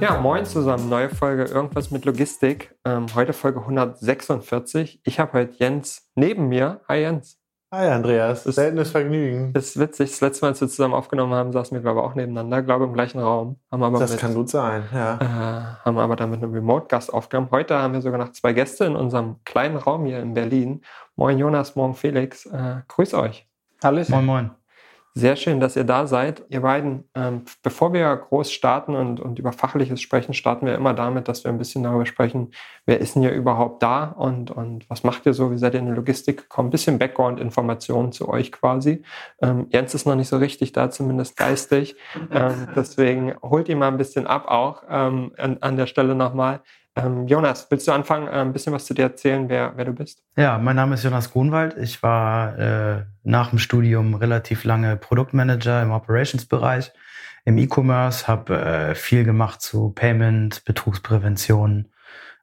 Ja, moin zusammen. Neue Folge Irgendwas mit Logistik. Ähm, heute Folge 146. Ich habe heute Jens neben mir. Hi Jens. Hi Andreas. Das- Seltenes Vergnügen. Das ist witzig. Das letzte Mal, als wir zusammen aufgenommen haben, saßen wir, glaube ich, auch nebeneinander. Glaube im gleichen Raum. Haben aber, Das mit, kann gut sein, ja. äh, haben aber dann mit einem Remote-Gast aufgenommen. Heute haben wir sogar noch zwei Gäste in unserem kleinen Raum hier in Berlin. Moin Jonas, morgen Felix. Äh, grüß euch. Alles? Moin, moin. Sehr schön, dass ihr da seid. Ihr beiden, ähm, bevor wir groß starten und, und über Fachliches sprechen, starten wir immer damit, dass wir ein bisschen darüber sprechen, wer ist denn hier überhaupt da und, und was macht ihr so, wie seid ihr in die Logistik gekommen? Ein bisschen Background-Informationen zu euch quasi. Ähm, Jens ist noch nicht so richtig da, zumindest geistig. Ähm, deswegen holt ihn mal ein bisschen ab auch ähm, an, an der Stelle nochmal. Ähm, Jonas, willst du anfangen, äh, ein bisschen was zu dir erzählen, wer, wer du bist? Ja, mein Name ist Jonas Grunwald. Ich war äh, nach dem Studium relativ lange Produktmanager im Operations-Bereich, im E-Commerce, habe äh, viel gemacht zu Payment, Betrugsprävention,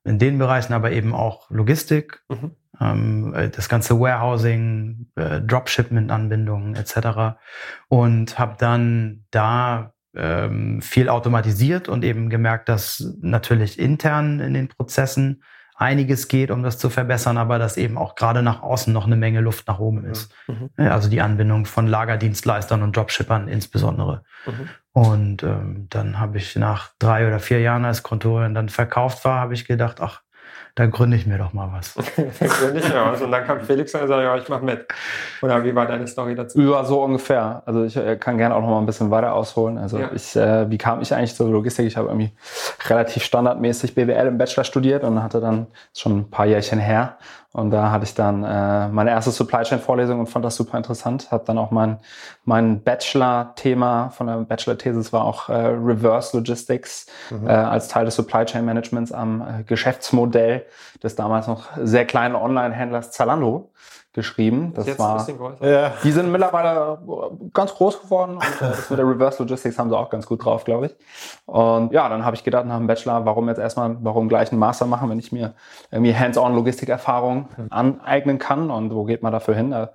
in den Bereichen aber eben auch Logistik, Mhm. ähm, äh, das ganze Warehousing, äh, Dropshipment-Anbindungen etc. Und habe dann da ähm, viel automatisiert und eben gemerkt, dass natürlich intern in den Prozessen einiges geht, um das zu verbessern, aber dass eben auch gerade nach außen noch eine Menge Luft nach oben ist. Mhm. Also die Anbindung von Lagerdienstleistern und Dropshippern insbesondere. Mhm. Und ähm, dann habe ich nach drei oder vier Jahren, als Kontorin dann verkauft war, habe ich gedacht, ach, da gründe ich mir doch mal was. Nicht mehr was. Und dann kam Felix und er sagte, ja, ich mach mit. Oder wie war deine Story dazu? Ja, so ungefähr. Also ich äh, kann gerne auch noch mal ein bisschen weiter ausholen. Also Ja. ich, äh, wie kam ich eigentlich zur Logistik? Ich habe irgendwie relativ standardmäßig BWL im Bachelor studiert und hatte dann schon ein paar Jährchen her. Und da hatte ich dann äh, meine erste Supply Chain Vorlesung und fand das super interessant. Habe dann auch mein mein Bachelor-Thema von der Bachelor-Thesis war auch äh, Reverse Logistics äh, als Teil des Supply Chain Managements am äh, Geschäftsmodell des damals noch sehr kleinen Online-Händlers Zalando geschrieben. Das Jetzt war ein bisschen größer. Ja. die sind mittlerweile ganz groß geworden und äh, das mit der Reverse Logistics haben sie auch ganz gut drauf, glaube ich. Und ja, dann habe ich gedacht nach dem Bachelor, warum jetzt erstmal, warum gleich einen Master machen, wenn ich mir irgendwie Hands-on Logistikerfahrung aneignen kann und wo geht man dafür hin? Da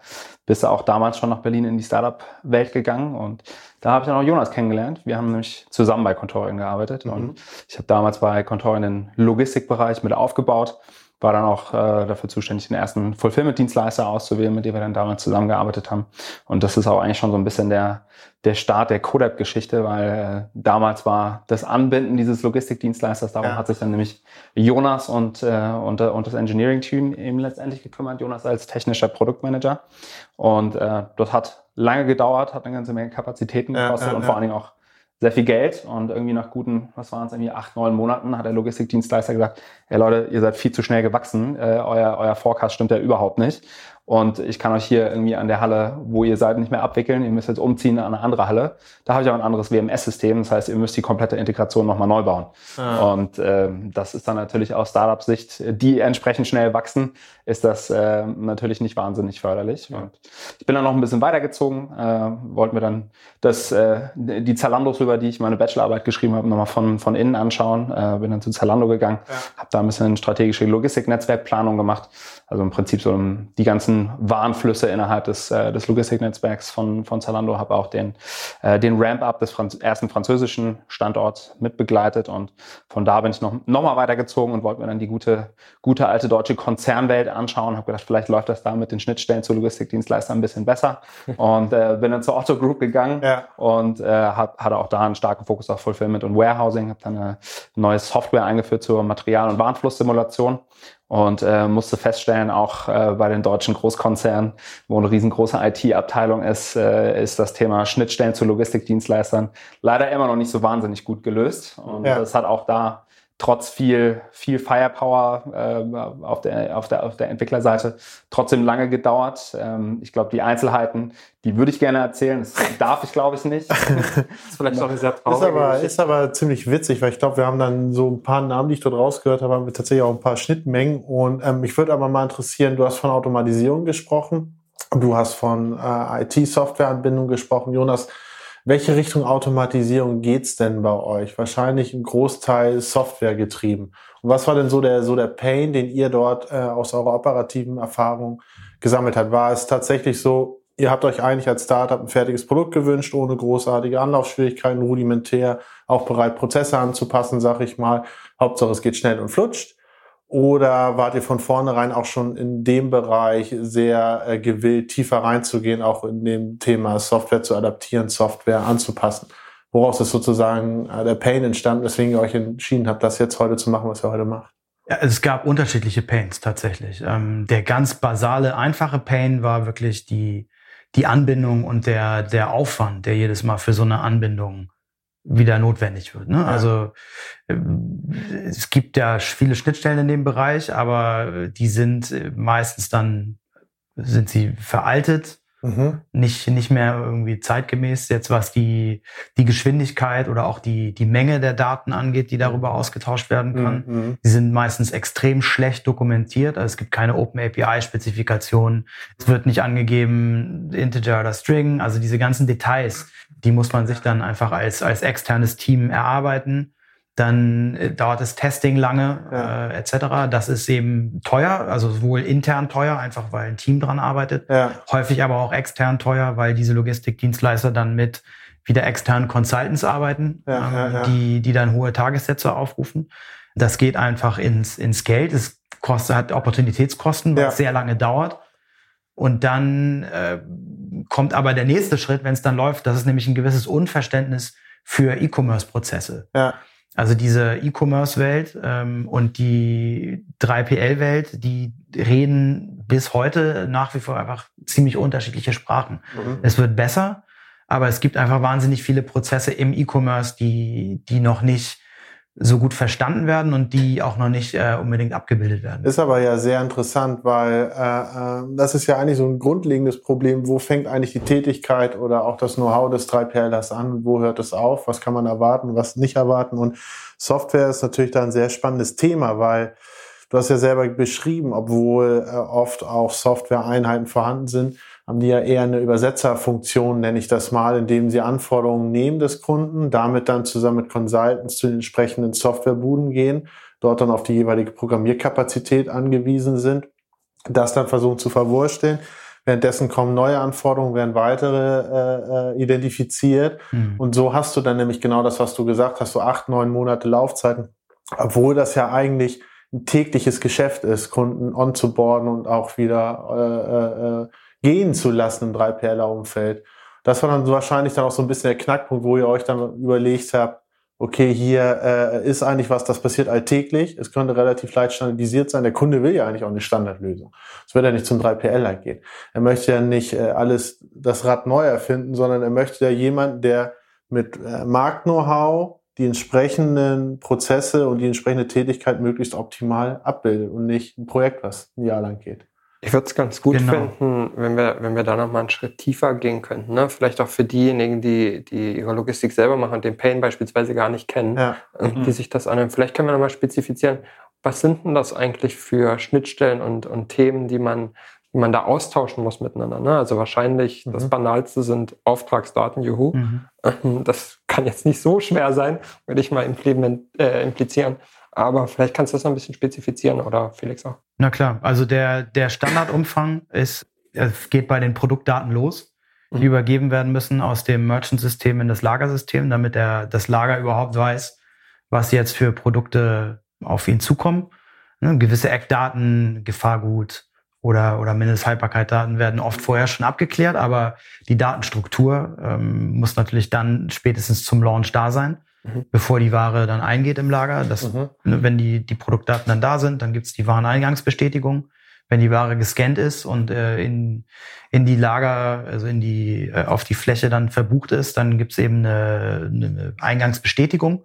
bist du auch damals schon nach Berlin in die Startup-Welt gegangen und da habe ich dann auch Jonas kennengelernt. Wir haben nämlich zusammen bei Contorin gearbeitet und ich habe damals bei Contorin den Logistikbereich mit aufgebaut war dann auch äh, dafür zuständig, den ersten Fulfillment-Dienstleister auszuwählen, mit dem wir dann damals zusammengearbeitet haben. Und das ist auch eigentlich schon so ein bisschen der, der Start der Codep-Geschichte, weil äh, damals war das Anbinden dieses Logistikdienstleisters, darum Ja. hat sich dann nämlich Jonas und, äh, und, und das Engineering-Team eben letztendlich gekümmert, Jonas als technischer Produktmanager. Und äh, das hat lange gedauert, hat eine ganze Menge Kapazitäten gekostet ja, und ja. vor allen Dingen auch sehr viel Geld und irgendwie nach guten, was waren es, irgendwie acht, neun Monaten hat der Logistikdienstleister gesagt, hey Leute, ihr seid viel zu schnell gewachsen, äh, euer, euer Forecast stimmt ja überhaupt nicht und ich kann euch hier irgendwie an der Halle, wo ihr seid, nicht mehr abwickeln, ihr müsst jetzt umziehen an eine andere Halle. Da habe ich aber ein anderes WMS-System, das heißt, ihr müsst die komplette Integration nochmal neu bauen. Ah. Und ähm, das ist dann natürlich aus Startup-Sicht, die entsprechend schnell wachsen, ist das äh, natürlich nicht wahnsinnig förderlich. Und ich bin dann noch ein bisschen weitergezogen, äh, wollten wir dann das, äh, die Zalandos, über die ich meine Bachelorarbeit geschrieben habe, nochmal von, von innen anschauen. Äh, bin dann zu Zalando gegangen, Ja. habe da ein bisschen strategische Logistiknetzwerkplanung gemacht. Also im Prinzip so die ganzen Warenflüsse innerhalb des, äh, des Logistiknetzwerks von, von Zalando, habe auch den, äh, den Ramp-up des Franz ersten französischen Standorts mitbegleitet und von da bin ich noch, noch mal weitergezogen und wollte mir dann die gute, gute alte deutsche Konzernwelt anschauen. Habe gedacht, vielleicht läuft das da mit den Schnittstellen zu Logistikdienstleistern ein bisschen besser und äh, bin dann zur Otto Group gegangen Ja. und äh, hat, hatte auch da einen starken Fokus auf Fulfillment und Warehousing. Habe dann eine neue Software eingeführt zur Material- und Warenflusssimulation und äh, musste feststellen, auch äh, bei den deutschen Großkonzernen, wo eine riesengroße IT-Abteilung ist, äh, ist das Thema Schnittstellen zu Logistikdienstleistern leider immer noch nicht so wahnsinnig gut gelöst. Und Ja. das hat auch da trotz viel, viel Firepower äh, auf, der, auf, der, auf der Entwicklerseite trotzdem lange gedauert. Ähm, ich glaube, die Einzelheiten, die würde ich gerne erzählen. Das darf ich, glaube ich, nicht. das ist vielleicht auch eine sehr traurige ist aber, ist aber ziemlich witzig, weil ich glaube, wir haben dann so ein paar Namen, die ich dort rausgehört habe, haben wir tatsächlich auch ein paar Schnittmengen. Und ähm, mich würde aber mal interessieren, du hast von Automatisierung gesprochen, du hast von äh, IT-Softwareanbindung gesprochen, Jonas welche Richtung Automatisierung geht's denn bei euch? Wahrscheinlich ein Großteil Software getrieben. Und was war denn so der, so der Pain, den ihr dort äh, aus eurer operativen Erfahrung gesammelt habt? War es tatsächlich so, ihr habt euch eigentlich als Startup ein fertiges Produkt gewünscht, ohne großartige Anlaufschwierigkeiten, rudimentär, auch bereit, Prozesse anzupassen, sag ich mal. Hauptsache es geht schnell und flutscht. Oder wart ihr von vornherein auch schon in dem Bereich sehr äh, gewillt, tiefer reinzugehen, auch in dem Thema Software zu adaptieren, Software anzupassen? Woraus ist sozusagen äh, der Pain entstanden, weswegen ihr euch entschieden habt, das jetzt heute zu machen, was ihr heute macht? Ja, es gab unterschiedliche Pains tatsächlich. Ähm, der ganz basale, einfache Pain war wirklich die, die Anbindung und der, der Aufwand, der jedes Mal für so eine Anbindung wieder notwendig wird. Ne? Also äh, es gibt ja viele Schnittstellen in dem Bereich, aber die sind äh, meistens dann sind sie veraltet, mhm. nicht nicht mehr irgendwie zeitgemäß. Jetzt was die die Geschwindigkeit oder auch die die Menge der Daten angeht, die darüber ausgetauscht werden kann, mhm. die sind meistens extrem schlecht dokumentiert. Also es gibt keine Open API Spezifikationen. Es wird nicht angegeben Integer oder String. Also diese ganzen Details die muss man sich dann einfach als, als externes Team erarbeiten. Dann äh, dauert das Testing lange, ja. äh, etc. Das ist eben teuer, also sowohl intern teuer, einfach weil ein Team dran arbeitet, ja. häufig aber auch extern teuer, weil diese Logistikdienstleister dann mit wieder externen Consultants arbeiten, ja, ähm, die, die dann hohe Tagessätze aufrufen. Das geht einfach ins, ins Geld. Es kostet, hat Opportunitätskosten, weil es sehr lange dauert. Und dann äh, kommt aber der nächste Schritt, wenn es dann läuft, das ist nämlich ein gewisses Unverständnis für E-Commerce-Prozesse. Ja. Also diese E-Commerce-Welt ähm, und die 3PL-Welt, die reden bis heute nach wie vor einfach ziemlich unterschiedliche Sprachen. Mhm. Es wird besser, aber es gibt einfach wahnsinnig viele Prozesse im E-Commerce, die, die noch nicht so gut verstanden werden und die auch noch nicht äh, unbedingt abgebildet werden. Ist aber ja sehr interessant, weil äh, äh, das ist ja eigentlich so ein grundlegendes Problem. Wo fängt eigentlich die Tätigkeit oder auch das Know-how des 3PLers an? Wo hört es auf? Was kann man erwarten, was nicht erwarten? Und Software ist natürlich da ein sehr spannendes Thema, weil du hast ja selber beschrieben, obwohl äh, oft auch Software-Einheiten vorhanden sind, haben die ja eher eine Übersetzerfunktion, nenne ich das mal, indem sie Anforderungen nehmen des Kunden, damit dann zusammen mit Consultants zu den entsprechenden Softwarebuden gehen, dort dann auf die jeweilige Programmierkapazität angewiesen sind, das dann versuchen zu verwursteln. Währenddessen kommen neue Anforderungen, werden weitere äh, äh identifiziert. Mhm. Und so hast du dann nämlich genau das, was du gesagt hast, so acht, neun Monate Laufzeiten, obwohl das ja eigentlich ein tägliches Geschäft ist, Kunden onzuboarden und auch wieder äh, äh, gehen zu lassen im 3PLer-Umfeld. Das war dann wahrscheinlich dann auch so ein bisschen der Knackpunkt, wo ihr euch dann überlegt habt, okay, hier äh, ist eigentlich was, das passiert alltäglich. Es könnte relativ leicht standardisiert sein. Der Kunde will ja eigentlich auch eine Standardlösung. Es wird ja nicht zum 3PLer gehen. Er möchte ja nicht äh, alles das Rad neu erfinden, sondern er möchte ja jemanden, der mit äh, Markt-Know-how die entsprechenden Prozesse und die entsprechende Tätigkeit möglichst optimal abbildet und nicht ein Projekt, was ein Jahr lang geht. Ich würde es ganz gut genau. finden, wenn wir, wenn wir da noch mal einen Schritt tiefer gehen könnten. Ne? Vielleicht auch für diejenigen, die, die ihre Logistik selber machen und den Pain beispielsweise gar nicht kennen, ja. mhm. die sich das anhören. Vielleicht können wir noch mal spezifizieren, was sind denn das eigentlich für Schnittstellen und, und Themen, die man, die man da austauschen muss miteinander. Ne? Also wahrscheinlich mhm. das Banalste sind Auftragsdaten, juhu. Mhm. Das kann jetzt nicht so schwer sein, würde ich mal äh, implizieren. Aber vielleicht kannst du das noch ein bisschen spezifizieren oder Felix auch. Na klar, also der, der Standardumfang ist, es geht bei den Produktdaten los, die mhm. übergeben werden müssen aus dem Merchant-System in das Lagersystem, damit der, das Lager überhaupt weiß, was jetzt für Produkte auf ihn zukommen. Ne, gewisse Eckdaten, Gefahrgut oder, oder Mindesthaltbarkeitsdaten werden oft vorher schon abgeklärt, aber die Datenstruktur ähm, muss natürlich dann spätestens zum Launch da sein mhm. bevor die Ware dann eingeht im Lager. Das, mhm. Ne, wenn die, die Produktdaten dann da sind, dann gibt's die Wareneingangsbestätigung. Wenn die Ware gescannt ist und äh, in, in die Lager, also in die, äh, auf die Fläche dann verbucht ist, dann gibt's eben eine, eine Eingangsbestätigung.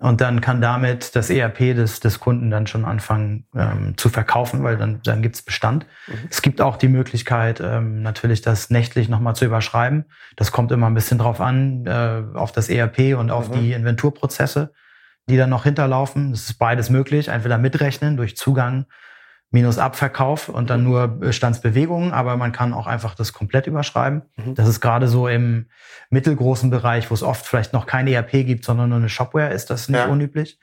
Und dann kann damit das ERP des, des Kunden dann schon anfangen ähm, zu verkaufen, weil dann, dann gibt's Bestand. Mhm. Es gibt auch die Möglichkeit, ähm, natürlich das nächtlich nochmal zu überschreiben. Das kommt immer ein bisschen drauf an, äh, auf das ERP und auf mhm. die Inventurprozesse, die dann noch hinterlaufen. Es ist beides möglich, entweder mitrechnen durch Zugang minus Abverkauf und dann nur Bestandsbewegungen, aber man kann auch einfach das komplett überschreiben. Mhm. Das ist gerade so im mittelgroßen Bereich, wo es oft vielleicht noch kein ERP gibt, sondern nur eine Shopware, ist das nicht ja. unüblich.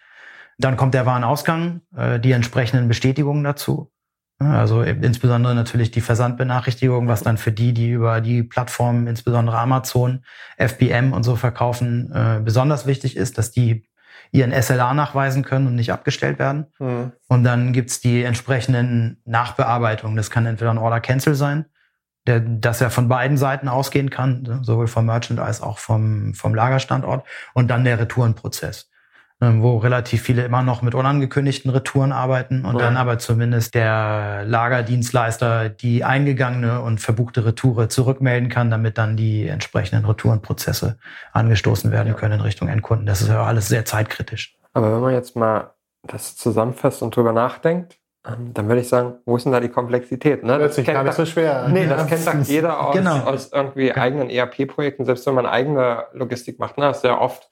Dann kommt der Warenausgang, äh, die entsprechenden Bestätigungen dazu. Also insbesondere natürlich die Versandbenachrichtigung, was dann für die, die über die Plattformen, insbesondere Amazon, FBM und so verkaufen, äh, besonders wichtig ist, dass die ihren SLA nachweisen können und nicht abgestellt werden. Mhm. Und dann gibt's die entsprechenden Nachbearbeitungen. Das kann entweder ein Order Cancel sein, der, dass er von beiden Seiten ausgehen kann, sowohl vom Merchant als auch vom, vom Lagerstandort. Und dann der Retourenprozess. Ähm, wo relativ viele immer noch mit unangekündigten Retouren arbeiten und ja. dann aber zumindest der Lagerdienstleister die eingegangene und verbuchte Retoure zurückmelden kann, damit dann die entsprechenden Retourenprozesse angestoßen werden ja. können in Richtung Endkunden. Das ist ja alles sehr zeitkritisch. Aber wenn man jetzt mal das zusammenfasst und drüber nachdenkt, ähm, dann würde ich sagen, wo ist denn da die Komplexität? Ne? Das, kennt gar nicht so schwer. Nee, das kennt doch jeder aus, genau. aus irgendwie eigenen ERP-Projekten, selbst wenn man eigene Logistik macht. Ne? Das ist ja oft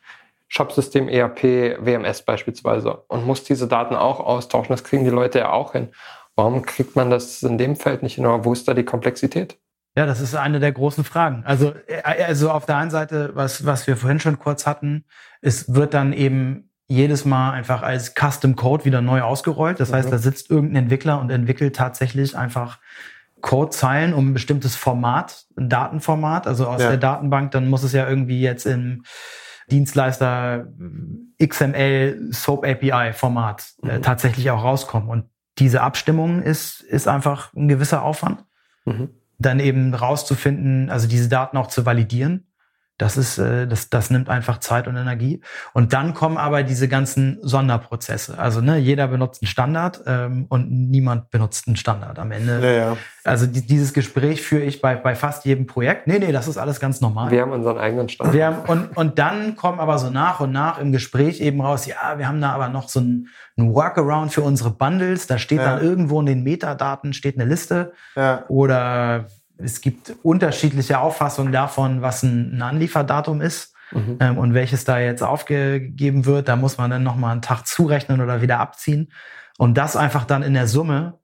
Shopsystem, ERP, WMS beispielsweise und muss diese Daten auch austauschen. Das kriegen die Leute ja auch hin. Warum kriegt man das in dem Feld nicht hin? Oder wo ist da die Komplexität? Ja, das ist eine der großen Fragen. Also, äh, also auf der einen Seite, was, was wir vorhin schon kurz hatten, es wird dann eben jedes Mal einfach als Custom Code wieder neu ausgerollt. Das heißt, mhm. da sitzt irgendein Entwickler und entwickelt tatsächlich einfach Codezeilen um ein bestimmtes Format, ein Datenformat, also aus ja. der Datenbank, dann muss es ja irgendwie jetzt in Dienstleister XML Soap API Format äh, mhm. tatsächlich auch rauskommen. Und diese Abstimmung ist, ist einfach ein gewisser Aufwand. Mhm. Dann eben rauszufinden, also diese Daten auch zu validieren das ist, äh, das, das nimmt einfach Zeit und Energie. Und dann kommen aber diese ganzen Sonderprozesse. Also ne, jeder benutzt einen Standard ähm, und niemand benutzt einen Standard am Ende. Ja, ja. Also die, dieses Gespräch führe ich bei, bei fast jedem Projekt. Nee, nee, das ist alles ganz normal. Wir haben unseren eigenen Standard. Wir haben, und, und dann kommen aber so nach und nach im Gespräch eben raus, ja, wir haben da aber noch so ein, ein Workaround für unsere Bundles. Da steht ja. dann irgendwo in den Metadaten steht eine Liste. Ja. Oder es gibt unterschiedliche Auffassungen davon, was ein, ein Anlieferdatum ist mhm. ähm, und welches da jetzt aufgegeben wird. Da muss man dann nochmal einen Tag zurechnen oder wieder abziehen. Und das einfach dann in der Summe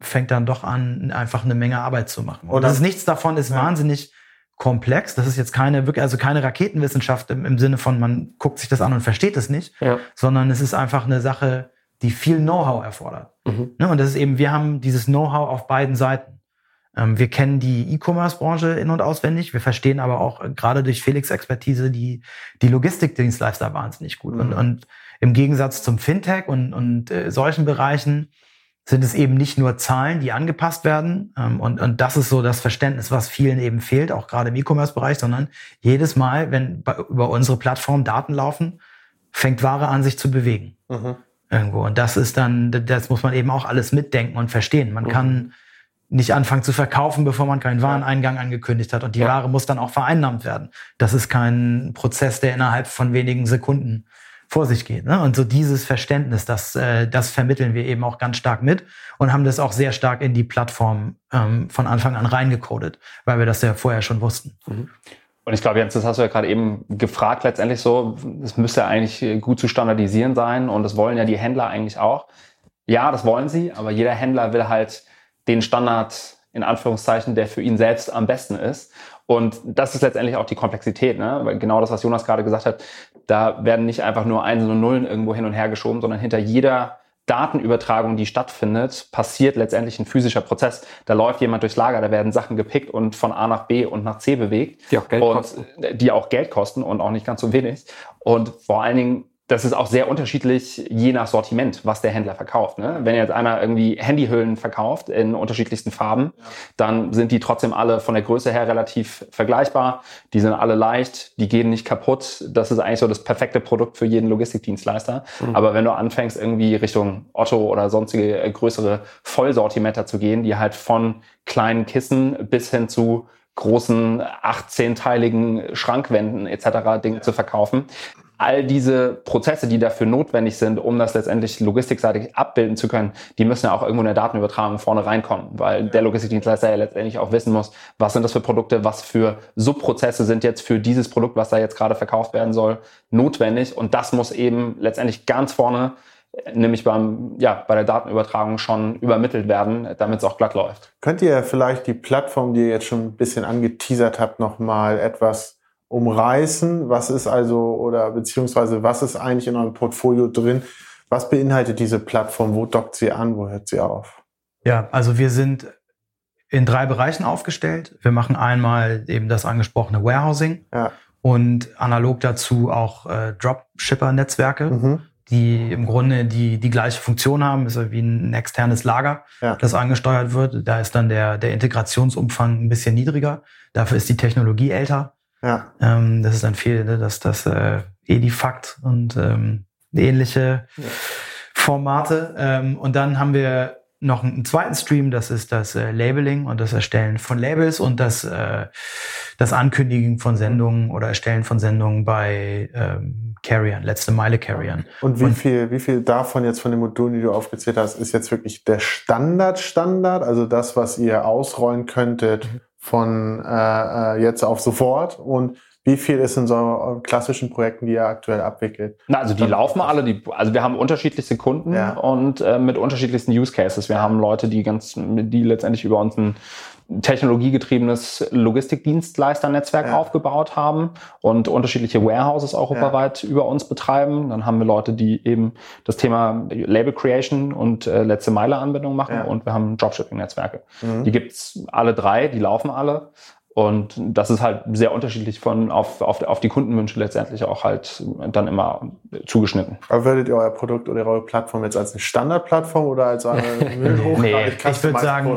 fängt dann doch an, einfach eine Menge Arbeit zu machen. Und das ist nichts davon ist ja. wahnsinnig komplex. Das ist jetzt keine wirklich, also keine Raketenwissenschaft im, im Sinne von, man guckt sich das an und versteht es nicht, ja. sondern es ist einfach eine Sache, die viel Know-how erfordert. Mhm. Ne, und das ist eben, wir haben dieses Know-how auf beiden Seiten. Ähm, wir kennen die E-Commerce-Branche in- und auswendig. Wir verstehen aber auch äh, gerade durch Felix Expertise die, die Logistikdienstleister wahnsinnig gut. Mhm. Und, und im Gegensatz zum Fintech und, und äh, solchen Bereichen sind es eben nicht nur Zahlen, die angepasst werden. Ähm, und, und das ist so das Verständnis, was vielen eben fehlt, auch gerade im E-Commerce-Bereich, sondern jedes Mal, wenn bei, über unsere Plattform Daten laufen, fängt Ware an, sich zu bewegen. Mhm. Irgendwo. Und das ist dann, das muss man eben auch alles mitdenken und verstehen. Man mhm. kann nicht anfangen zu verkaufen, bevor man keinen Wareneingang angekündigt hat. Und die ja. Ware muss dann auch vereinnahmt werden. Das ist kein Prozess, der innerhalb von wenigen Sekunden vor sich geht. Ne? Und so dieses Verständnis, das, äh, das vermitteln wir eben auch ganz stark mit und haben das auch sehr stark in die Plattform ähm, von Anfang an reingecodet, weil wir das ja vorher schon wussten. Mhm. Und ich glaube, Jens, das hast du ja gerade eben gefragt, letztendlich so, es müsste ja eigentlich gut zu standardisieren sein und das wollen ja die Händler eigentlich auch. Ja, das wollen sie, aber jeder Händler will halt den Standard in Anführungszeichen, der für ihn selbst am besten ist. Und das ist letztendlich auch die Komplexität, ne? weil genau das, was Jonas gerade gesagt hat, da werden nicht einfach nur Einsen und Nullen irgendwo hin und her geschoben, sondern hinter jeder Datenübertragung, die stattfindet, passiert letztendlich ein physischer Prozess. Da läuft jemand durchs Lager, da werden Sachen gepickt und von A nach B und nach C bewegt. Die auch Geld kosten. Die auch Geld kosten und auch nicht ganz so wenig. Und vor allen Dingen das ist auch sehr unterschiedlich je nach Sortiment, was der Händler verkauft. Ne? Wenn jetzt einer irgendwie Handyhüllen verkauft in unterschiedlichsten Farben, ja. dann sind die trotzdem alle von der Größe her relativ vergleichbar. Die sind alle leicht, die gehen nicht kaputt. Das ist eigentlich so das perfekte Produkt für jeden Logistikdienstleister. Mhm. Aber wenn du anfängst, irgendwie Richtung Otto oder sonstige äh, größere Vollsortimenter zu gehen, die halt von kleinen Kissen bis hin zu großen 18-teiligen Schrankwänden etc. Dinge zu verkaufen, all diese Prozesse, die dafür notwendig sind, um das letztendlich logistikseitig abbilden zu können, die müssen ja auch irgendwo in der Datenübertragung vorne reinkommen, weil der Logistikdienstleister ja letztendlich auch wissen muss, was sind das für Produkte, was für Subprozesse sind jetzt für dieses Produkt, was da jetzt gerade verkauft werden soll, notwendig. Und das muss eben letztendlich ganz vorne nämlich beim, ja, bei der Datenübertragung schon übermittelt werden, damit es auch glatt läuft. Könnt ihr vielleicht die Plattform, die ihr jetzt schon ein bisschen angeteasert habt, nochmal etwas umreißen? Was ist also, oder beziehungsweise was ist eigentlich in eurem Portfolio drin? Was beinhaltet diese Plattform? Wo dockt sie an? Wo hört sie auf? Ja, also wir sind in drei Bereichen aufgestellt. Wir machen einmal eben das angesprochene Warehousing ja. und analog dazu auch äh, Dropshipper-Netzwerke. Mhm die im Grunde die, die gleiche Funktion haben, ist wie ein externes Lager, ja. das angesteuert wird. Da ist dann der, der Integrationsumfang ein bisschen niedriger. Dafür ist die Technologie älter. Ja. Ähm, das ist dann viel, ne, dass das äh, Edifact und ähm, ähnliche ja. Formate. Ähm, und dann haben wir noch einen zweiten Stream, das ist das äh, Labeling und das Erstellen von Labels und das, äh, das Ankündigen von Sendungen oder Erstellen von Sendungen bei ähm, Carriern, letzte Meile Carriern. Und wie und, viel, wie viel davon jetzt von den Modulen, die du aufgezählt hast, ist jetzt wirklich der Standard Standard, also das, was ihr ausrollen könntet von äh, äh jetzt auf sofort? Und wie viel ist in so klassischen Projekten, die ihr aktuell abwickelt? Na, also die laufen alle, die, also wir haben unterschiedlichste Kunden ja. und äh, mit unterschiedlichsten Use Cases. Wir haben Leute, die ganz, die letztendlich über uns ein technologiegetriebenes Logistikdienstleisternetzwerk ja. aufgebaut haben und unterschiedliche Warehouses europaweit ja. über uns betreiben. Dann haben wir Leute, die eben das Thema Label Creation und äh, letzte Meile Anbindung machen ja. und wir haben Dropshipping-Netzwerke. Mhm. Die gibt's alle drei, die laufen alle. Und das ist halt sehr unterschiedlich von auf, auf, auf die Kundenwünsche letztendlich auch halt dann immer zugeschnitten. Aber würdet ihr euer Produkt oder eure Plattform jetzt als eine Standardplattform oder als eine nee, ich würde sagen,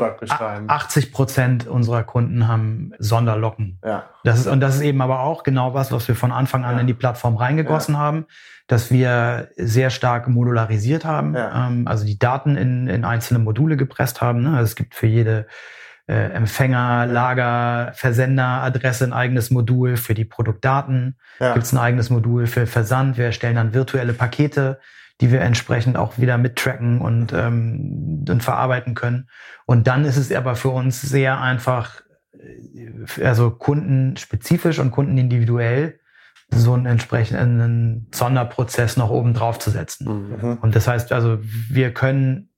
80 Prozent unserer Kunden haben Sonderlocken. Ja. Das ist, und das ist eben aber auch genau was, was wir von Anfang an ja. in die Plattform reingegossen ja. haben, dass wir sehr stark modularisiert haben, ja. ähm, also die Daten in, in einzelne Module gepresst haben. Ne? Also es gibt für jede äh, Empfänger, Lager, Versender, Adresse ein eigenes Modul für die Produktdaten. Ja. Gibt es ein eigenes Modul für Versand. Wir erstellen dann virtuelle Pakete, die wir entsprechend auch wieder mittracken und, ähm, und verarbeiten können. Und dann ist es aber für uns sehr einfach, äh, also kundenspezifisch und kundenindividuell so einen entsprechenden Sonderprozess noch oben drauf zu setzen. Mhm. Und das heißt also, wir können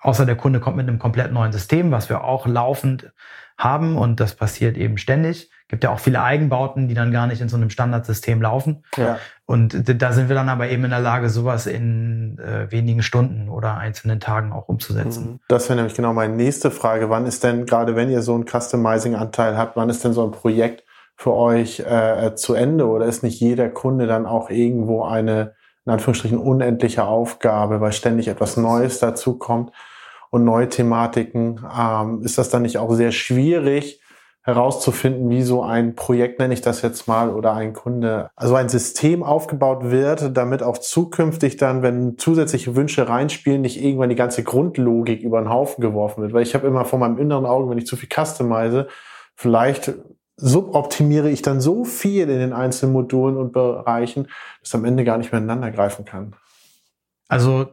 außer der Kunde kommt mit einem komplett neuen System, was wir auch laufend haben und das passiert eben ständig. Gibt ja auch viele Eigenbauten, die dann gar nicht in so einem Standardsystem laufen. Ja. Und da sind wir dann aber eben in der Lage, sowas in äh, wenigen Stunden oder einzelnen Tagen auch umzusetzen. Mhm. Das wäre nämlich genau meine nächste Frage. Wann ist denn, gerade wenn ihr so einen Customizing-Anteil habt, wann ist denn so ein Projekt für euch äh, zu Ende? Oder ist nicht jeder Kunde dann auch irgendwo eine in Anführungsstrichen unendliche Aufgabe, weil ständig etwas Neues dazu kommt und neue Thematiken, ähm, ist das dann nicht auch sehr schwierig herauszufinden, wie so ein Projekt, nenne ich das jetzt mal, oder ein Kunde, also ein System aufgebaut wird, damit auch zukünftig dann, wenn zusätzliche Wünsche reinspielen, nicht irgendwann die ganze Grundlogik über den Haufen geworfen wird. Weil ich habe immer vor meinem inneren Auge, wenn ich zu viel customize, vielleicht suboptimiere ich dann so viel in den einzelnen Modulen und Bereichen, dass am Ende gar nicht mehr ineinander greifen kann. Also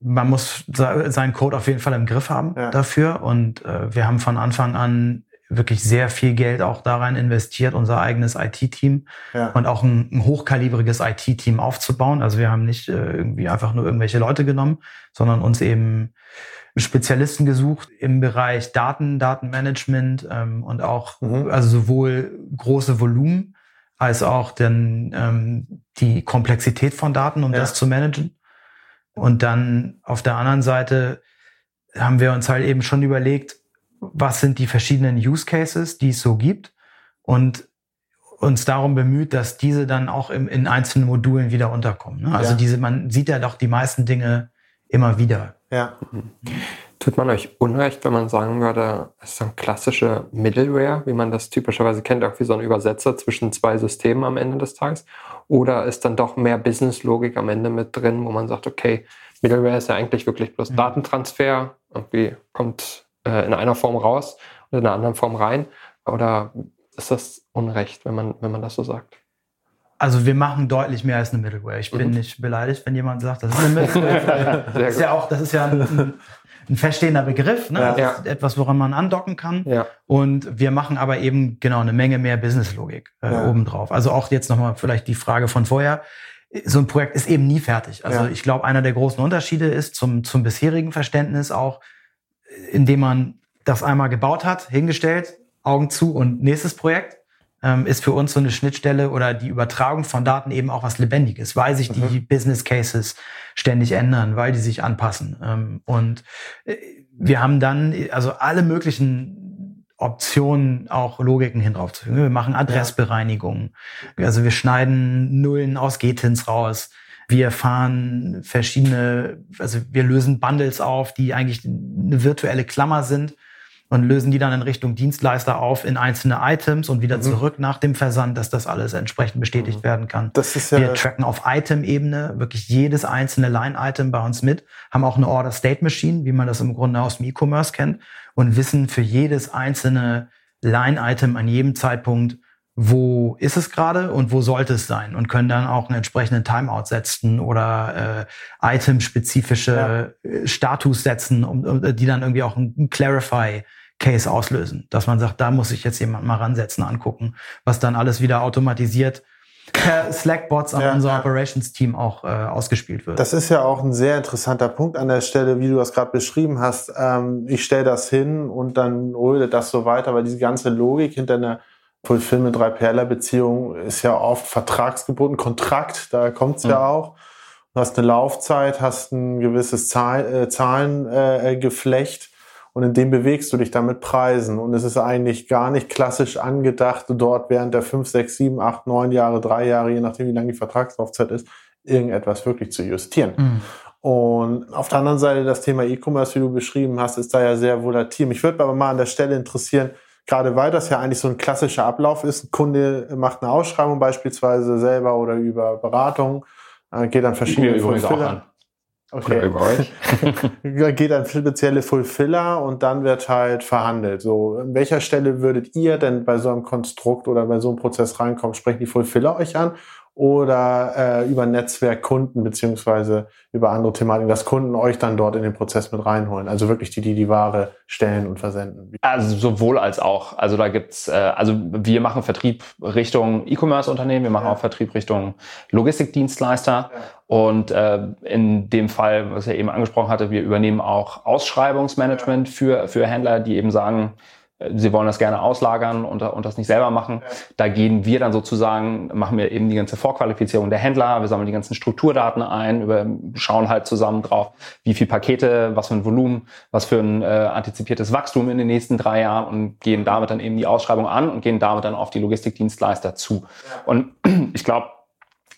man muss seinen Code auf jeden Fall im Griff haben ja. dafür. Und äh, wir haben von Anfang an wirklich sehr viel Geld auch daran investiert, unser eigenes IT-Team ja. und auch ein, ein hochkalibriges IT-Team aufzubauen. Also wir haben nicht äh, irgendwie einfach nur irgendwelche Leute genommen, sondern uns eben Spezialisten gesucht im Bereich Daten, Datenmanagement ähm, und auch mhm. also sowohl große Volumen als auch dann ähm, die Komplexität von Daten, um ja. das zu managen. Und dann auf der anderen Seite haben wir uns halt eben schon überlegt, was sind die verschiedenen Use Cases, die es so gibt und uns darum bemüht, dass diese dann auch im, in einzelnen Modulen wieder unterkommen. Ne? Also ja. diese, man sieht ja doch die meisten Dinge immer wieder. Ja. Tut man euch Unrecht, wenn man sagen würde, es ist so ein klassische Middleware, wie man das typischerweise kennt, auch wie so ein Übersetzer zwischen zwei Systemen am Ende des Tages? Oder ist dann doch mehr Business-Logik am Ende mit drin, wo man sagt, okay, Middleware ist ja eigentlich wirklich bloß mhm. Datentransfer, irgendwie kommt äh, in einer Form raus und in einer anderen Form rein? Oder ist das Unrecht, wenn man, wenn man das so sagt? Also wir machen deutlich mehr als eine Middleware. Ich bin mhm. nicht beleidigt, wenn jemand sagt, das ist eine Middleware. das ist ja auch, das ist ja ein, ein feststehender Begriff, ne? Ja. etwas, woran man andocken kann. Ja. Und wir machen aber eben genau eine Menge mehr Businesslogik äh, ja. obendrauf. Also auch jetzt nochmal vielleicht die Frage von vorher. So ein Projekt ist eben nie fertig. Also ja. ich glaube, einer der großen Unterschiede ist zum, zum bisherigen Verständnis auch, indem man das einmal gebaut hat, hingestellt, Augen zu und nächstes Projekt ähm, ist für uns so eine Schnittstelle oder die Übertragung von Daten eben auch was Lebendiges, weil sich mhm. die Business Cases ständig ändern, weil die sich anpassen. Ähm, und äh, wir haben dann also alle möglichen Optionen, auch Logiken hin drauf zu fügen. Wir machen Adressbereinigungen. Also wir schneiden Nullen aus GTINs raus. Wir fahren verschiedene, also wir lösen Bundles auf, die eigentlich eine virtuelle Klammer sind und lösen die dann in Richtung Dienstleister auf in einzelne Items und wieder mhm. zurück nach dem Versand, dass das alles entsprechend bestätigt mhm. werden kann. Das ist ja Wir tracken auf Item-Ebene wirklich jedes einzelne Line-Item bei uns mit, haben auch eine Order-State-Machine, wie man das im Grunde aus dem E-Commerce kennt und wissen für jedes einzelne Line-Item an jedem Zeitpunkt, wo ist es gerade und wo sollte es sein und können dann auch einen entsprechenden Timeout setzen oder äh, itemspezifische ja. Status setzen, um, um, die dann irgendwie auch ein Clarify Case auslösen, dass man sagt, da muss ich jetzt jemand mal ransetzen, angucken, was dann alles wieder automatisiert per Slack-Bots an ja, unser ja. Operations-Team auch äh, ausgespielt wird. Das ist ja auch ein sehr interessanter Punkt an der Stelle, wie du das gerade beschrieben hast. Ähm, ich stelle das hin und dann rödet das so weiter, weil diese ganze Logik hinter einer Fulfillment 3 Perler Beziehung ist ja oft vertragsgebunden, Kontrakt, da kommt's mhm. ja auch. Du hast eine Laufzeit, hast ein gewisses Zahl, äh, Zahlengeflecht. Äh, und in dem bewegst du dich dann mit Preisen. Und es ist eigentlich gar nicht klassisch angedacht, dort während der fünf, sechs, sieben, acht, neun Jahre, drei Jahre, je nachdem, wie lange die Vertragslaufzeit ist, irgendetwas wirklich zu justieren. Mhm. Und auf der anderen Seite das Thema E-Commerce, wie du beschrieben hast, ist da ja sehr volatil. Mich würde aber mal an der Stelle interessieren, gerade weil das ja eigentlich so ein klassischer Ablauf ist, ein Kunde macht eine Ausschreibung beispielsweise selber oder über Beratung, äh, geht dann verschiedene Fulfiller. Okay. Über euch. Geht an spezielle Fulfiller und dann wird halt verhandelt. So, an welcher Stelle würdet ihr denn bei so einem Konstrukt oder bei so einem Prozess reinkommen? Sprechen die Fulfiller euch an oder äh, über Netzwerkkunden beziehungsweise über andere Thematiken, dass Kunden euch dann dort in den Prozess mit reinholen. Also wirklich die, die die Ware stellen und versenden. Also sowohl als auch. Also da gibt's, äh, also wir machen Vertrieb Richtung E-Commerce-Unternehmen, wir machen ja. auch Vertrieb Richtung Logistikdienstleister. Ja. Und äh, in dem Fall, was er eben angesprochen hatte, wir übernehmen auch Ausschreibungsmanagement ja. für, für Händler, die eben sagen, sie wollen das gerne auslagern und, und das nicht selber machen. Ja. Da gehen wir dann sozusagen, machen wir eben die ganze Vorqualifizierung der Händler, wir sammeln die ganzen Strukturdaten ein, über, schauen halt zusammen drauf, wie viel Pakete, was für ein Volumen, was für ein äh, antizipiertes Wachstum in den nächsten drei Jahren und gehen damit dann eben die Ausschreibung an und gehen damit dann auf die Logistikdienstleister zu. Ja. Und ich glaube,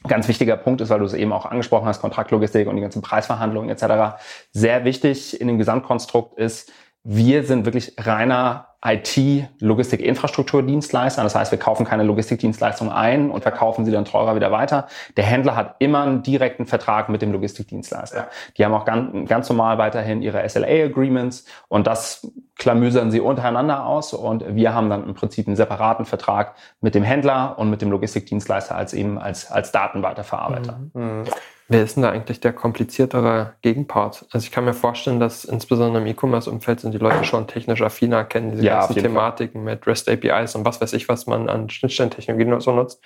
Ganz wichtiger Punkt ist, weil du es eben auch angesprochen hast, Kontraktlogistik und die ganzen Preisverhandlungen etc. Sehr wichtig in dem Gesamtkonstrukt ist, wir sind wirklich reiner IT-Logistik-Infrastrukturdienstleister. Das heißt, wir kaufen keine Logistikdienstleistung ein und verkaufen sie dann teurer wieder weiter. Der Händler hat immer einen direkten Vertrag mit dem Logistikdienstleister. Ja. Die haben auch ganz, ganz normal weiterhin ihre SLA-Agreements und das klamüsern sie untereinander aus und wir haben dann im Prinzip einen separaten Vertrag mit dem Händler und mit dem Logistikdienstleister als eben als, als Datenweiterverarbeiter. Mhm. Mhm. Wer ist denn da eigentlich der kompliziertere Gegenpart? Also ich kann mir vorstellen, dass insbesondere im E-Commerce-Umfeld sind die Leute schon technisch affiner, kennen diese ja, ganzen Thematiken Fall. mit REST APIs und was weiß ich, was man an Schnittstellentechnologien so nutzt.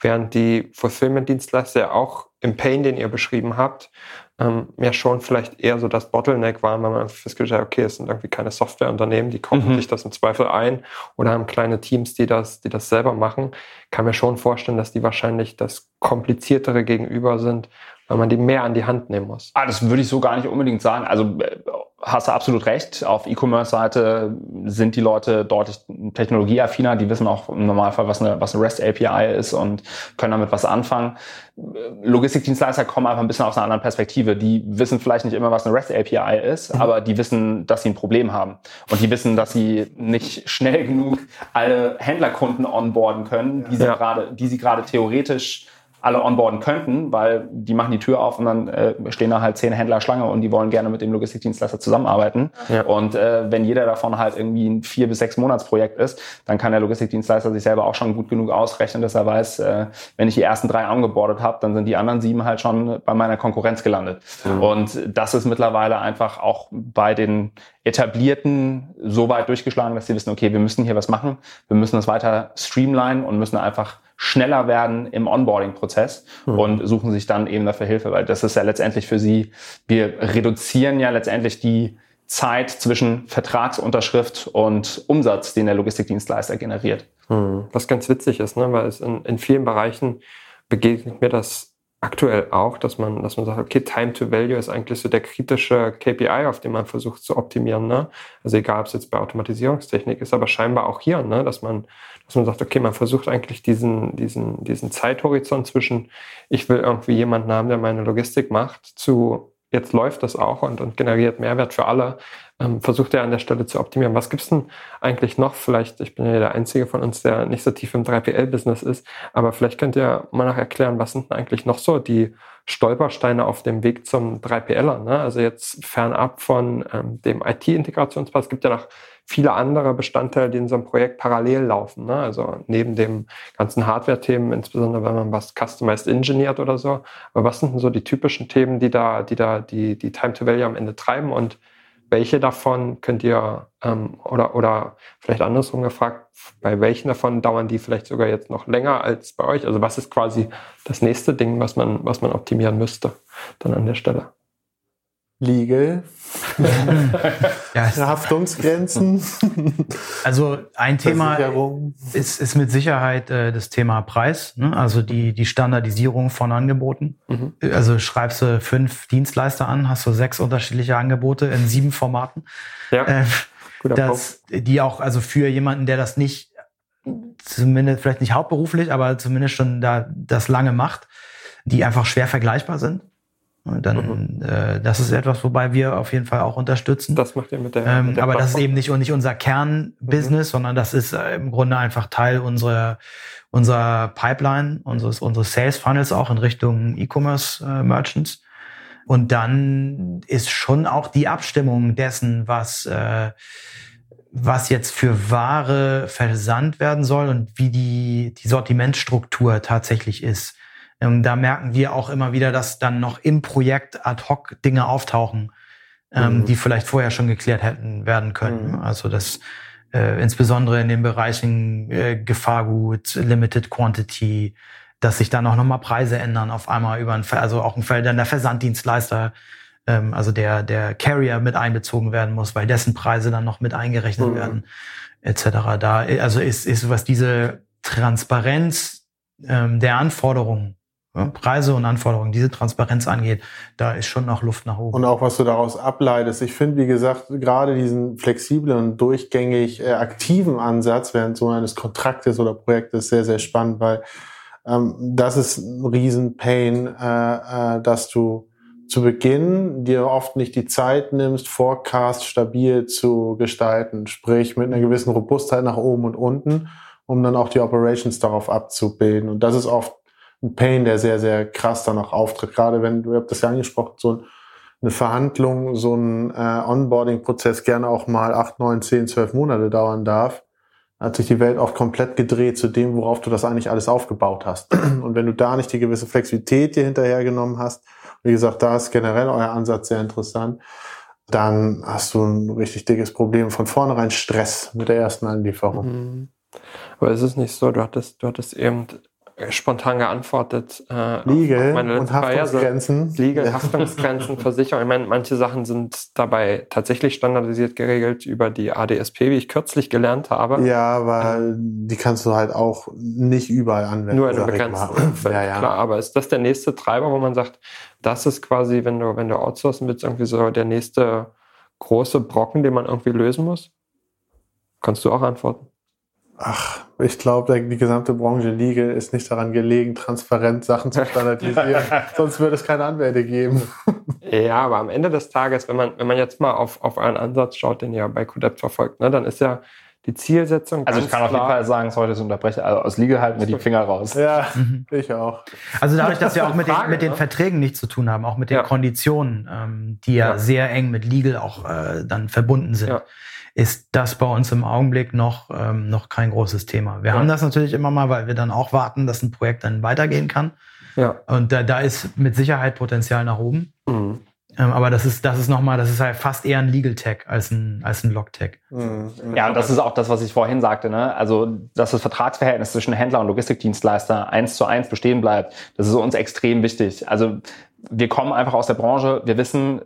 Während die Fulfillment-Dienstleister ja auch im Pain, den ihr beschrieben habt, ähm, ja schon vielleicht eher so das Bottleneck waren, weil man festgestellt hat, okay, es sind irgendwie keine Softwareunternehmen, die kaufen mhm. sich das im Zweifel ein oder haben kleine Teams, die das, die das selber machen. Kann mir schon vorstellen, dass die wahrscheinlich das kompliziertere gegenüber sind weil man die mehr an die Hand nehmen muss. Ah, das würde ich so gar nicht unbedingt sagen. Also äh, hast du absolut recht. Auf E-Commerce-Seite sind die Leute deutlich technologieaffiner. Die wissen auch im Normalfall, was eine, was eine REST API ist und können damit was anfangen. Logistikdienstleister kommen einfach ein bisschen aus einer anderen Perspektive. Die wissen vielleicht nicht immer, was eine REST API ist, mhm. aber die wissen, dass sie ein Problem haben. Und die wissen, dass sie nicht schnell genug alle Händlerkunden onboarden können, die sie gerade, die sie gerade theoretisch alle onboarden könnten, weil die machen die Tür auf und dann äh, stehen da halt zehn Händler Schlange und die wollen gerne mit dem Logistikdienstleister zusammenarbeiten. Ja. Und äh, wenn jeder davon halt irgendwie ein vier bis sechs Monatsprojekt ist, dann kann der Logistikdienstleister sich selber auch schon gut genug ausrechnen, dass er weiß, äh, wenn ich die ersten drei angebordet habe, dann sind die anderen sieben halt schon bei meiner Konkurrenz gelandet. Mhm. Und das ist mittlerweile einfach auch bei den etablierten so weit durchgeschlagen, dass sie wissen, okay, wir müssen hier was machen, wir müssen das weiter streamline und müssen einfach schneller werden im Onboarding-Prozess mhm. und suchen sich dann eben dafür Hilfe, weil das ist ja letztendlich für sie, wir reduzieren ja letztendlich die Zeit zwischen Vertragsunterschrift und Umsatz, den der Logistikdienstleister generiert. Mhm. Was ganz witzig ist, ne? weil es in, in vielen Bereichen begegnet mir das aktuell auch, dass man, dass man sagt, okay, Time to Value ist eigentlich so der kritische KPI, auf den man versucht zu optimieren. Ne? Also egal, ob es jetzt bei Automatisierungstechnik ist, aber scheinbar auch hier, ne? dass man, dass man sagt, okay, man versucht eigentlich diesen, diesen, diesen Zeithorizont zwischen, ich will irgendwie jemanden haben, der meine Logistik macht, zu jetzt läuft das auch und, und generiert Mehrwert für alle, versucht er an der Stelle zu optimieren. Was gibt's denn eigentlich noch? Vielleicht, ich bin ja der Einzige von uns, der nicht so tief im 3PL-Business ist, aber vielleicht könnt ihr mal noch erklären, was sind denn eigentlich noch so die Stolpersteine auf dem Weg zum 3PLer? Ne? Also jetzt fernab von ähm, dem IT-Integrationspass gibt ja noch viele andere Bestandteile, die in so einem Projekt parallel laufen. Ne? Also neben dem ganzen Hardware-Themen, insbesondere wenn man was customized engineert oder so. Aber was sind denn so die typischen Themen, die da, die da die, die Time to Value am Ende treiben und welche davon könnt ihr, ähm, oder, oder vielleicht andersrum gefragt, bei welchen davon dauern die vielleicht sogar jetzt noch länger als bei euch? Also was ist quasi das nächste Ding, was man, was man optimieren müsste dann an der Stelle? Legal. ja, Haftungsgrenzen. Also ein Thema ist, ist mit Sicherheit äh, das Thema Preis, ne? also die, die Standardisierung von Angeboten. Mhm. Also schreibst du fünf Dienstleister an, hast du sechs unterschiedliche Angebote in sieben Formaten. Ja. Äh, das, die auch, also für jemanden, der das nicht, zumindest vielleicht nicht hauptberuflich, aber zumindest schon da das lange macht, die einfach schwer vergleichbar sind. Dann, mhm. äh, das ist etwas, wobei wir auf jeden Fall auch unterstützen. Das macht ihr mit der. Ähm, mit der aber das ist eben nicht, nicht unser Kernbusiness, mhm. sondern das ist äh, im Grunde einfach Teil unserer, unserer Pipeline, unseres, unseres Sales Funnels auch in Richtung E-Commerce äh, Merchants. Und dann ist schon auch die Abstimmung dessen, was, äh, was jetzt für Ware versandt werden soll und wie die, die Sortimentstruktur tatsächlich ist ähm, da merken wir auch immer wieder, dass dann noch im Projekt ad hoc Dinge auftauchen, ähm, mhm. die vielleicht vorher schon geklärt hätten werden können. Mhm. Also das äh, insbesondere in den Bereichen äh, Gefahrgut, Limited Quantity, dass sich dann auch nochmal Preise ändern auf einmal über ein, also auch ein Feld, dann der Versanddienstleister, ähm, also der, der Carrier mit einbezogen werden muss, weil dessen Preise dann noch mit eingerechnet mhm. werden, etc. Da, also ist, ist was diese Transparenz ähm, der Anforderungen Preise und Anforderungen, diese Transparenz angeht, da ist schon noch Luft nach oben. Und auch was du daraus ableitest. Ich finde, wie gesagt, gerade diesen flexiblen und durchgängig äh, aktiven Ansatz während so eines Kontraktes oder Projektes sehr, sehr spannend, weil ähm, das ist ein Riesen-Pain, äh, äh, dass du zu Beginn dir oft nicht die Zeit nimmst, Forecast stabil zu gestalten, sprich mit einer gewissen Robustheit nach oben und unten, um dann auch die Operations darauf abzubilden. Und das ist oft ein Pain, der sehr, sehr krass danach auftritt. Gerade wenn, du habt das ja angesprochen, so eine Verhandlung, so ein äh, Onboarding-Prozess gerne auch mal acht, neun, zehn, zwölf Monate dauern darf, hat sich die Welt oft komplett gedreht zu dem, worauf du das eigentlich alles aufgebaut hast. Und wenn du da nicht die gewisse Flexibilität dir hinterhergenommen hast, wie gesagt, da ist generell euer Ansatz sehr interessant, dann hast du ein richtig dickes Problem. Von vornherein Stress mit der ersten Anlieferung. Mhm. Aber es ist nicht so, du hattest, du hattest eben spontan geantwortet. Äh, Legal und Haftungsgrenzen. Legal, ja. Haftungsgrenzen, Versicherung. Ich meine, manche Sachen sind dabei tatsächlich standardisiert geregelt über die ADSP, wie ich kürzlich gelernt habe. Ja, weil ähm, die kannst du halt auch nicht überall anwenden. Nur in einem begrenzten ja, ja. klar. Aber ist das der nächste Treiber, wo man sagt, das ist quasi, wenn du, wenn du outsourcen willst, irgendwie so der nächste große Brocken, den man irgendwie lösen muss? Kannst du auch antworten? Ach, ich glaube, die gesamte Branche Legal ist nicht daran gelegen, transparent Sachen zu standardisieren. Sonst würde es keine Anwälte geben. Ja, aber am Ende des Tages, wenn man, wenn man jetzt mal auf, auf einen Ansatz schaut, den ihr bei Codept verfolgt, ne, dann ist ja die Zielsetzung. Also ich kann auf jeden Fall sagen, sorry, das unterbreche, also aus Legal halten wir die Finger raus. Ja, mhm. ich auch. Also dadurch, dass wir auch mit, Frage, den, mit den ne? Verträgen nichts zu tun haben, auch mit den ja. Konditionen, ähm, die ja, ja, sehr eng mit Legal auch äh, dann verbunden sind. Ja ist das bei uns im Augenblick noch, ähm, noch kein großes Thema. Wir ja. haben das natürlich immer mal, weil wir dann auch warten, dass ein Projekt dann weitergehen kann. Ja. Und da, da ist mit Sicherheit Potenzial nach oben. Mhm. Ähm, aber das ist, das ist nochmal, das ist halt fast eher ein Legal Tech als ein, als ein Log Tech. Mhm. Ja, und das ist auch das, was ich vorhin sagte, ne? Also, dass das Vertragsverhältnis zwischen Händler und Logistikdienstleister eins zu eins bestehen bleibt, das ist uns extrem wichtig. Also, wir kommen einfach aus der Branche, wir wissen,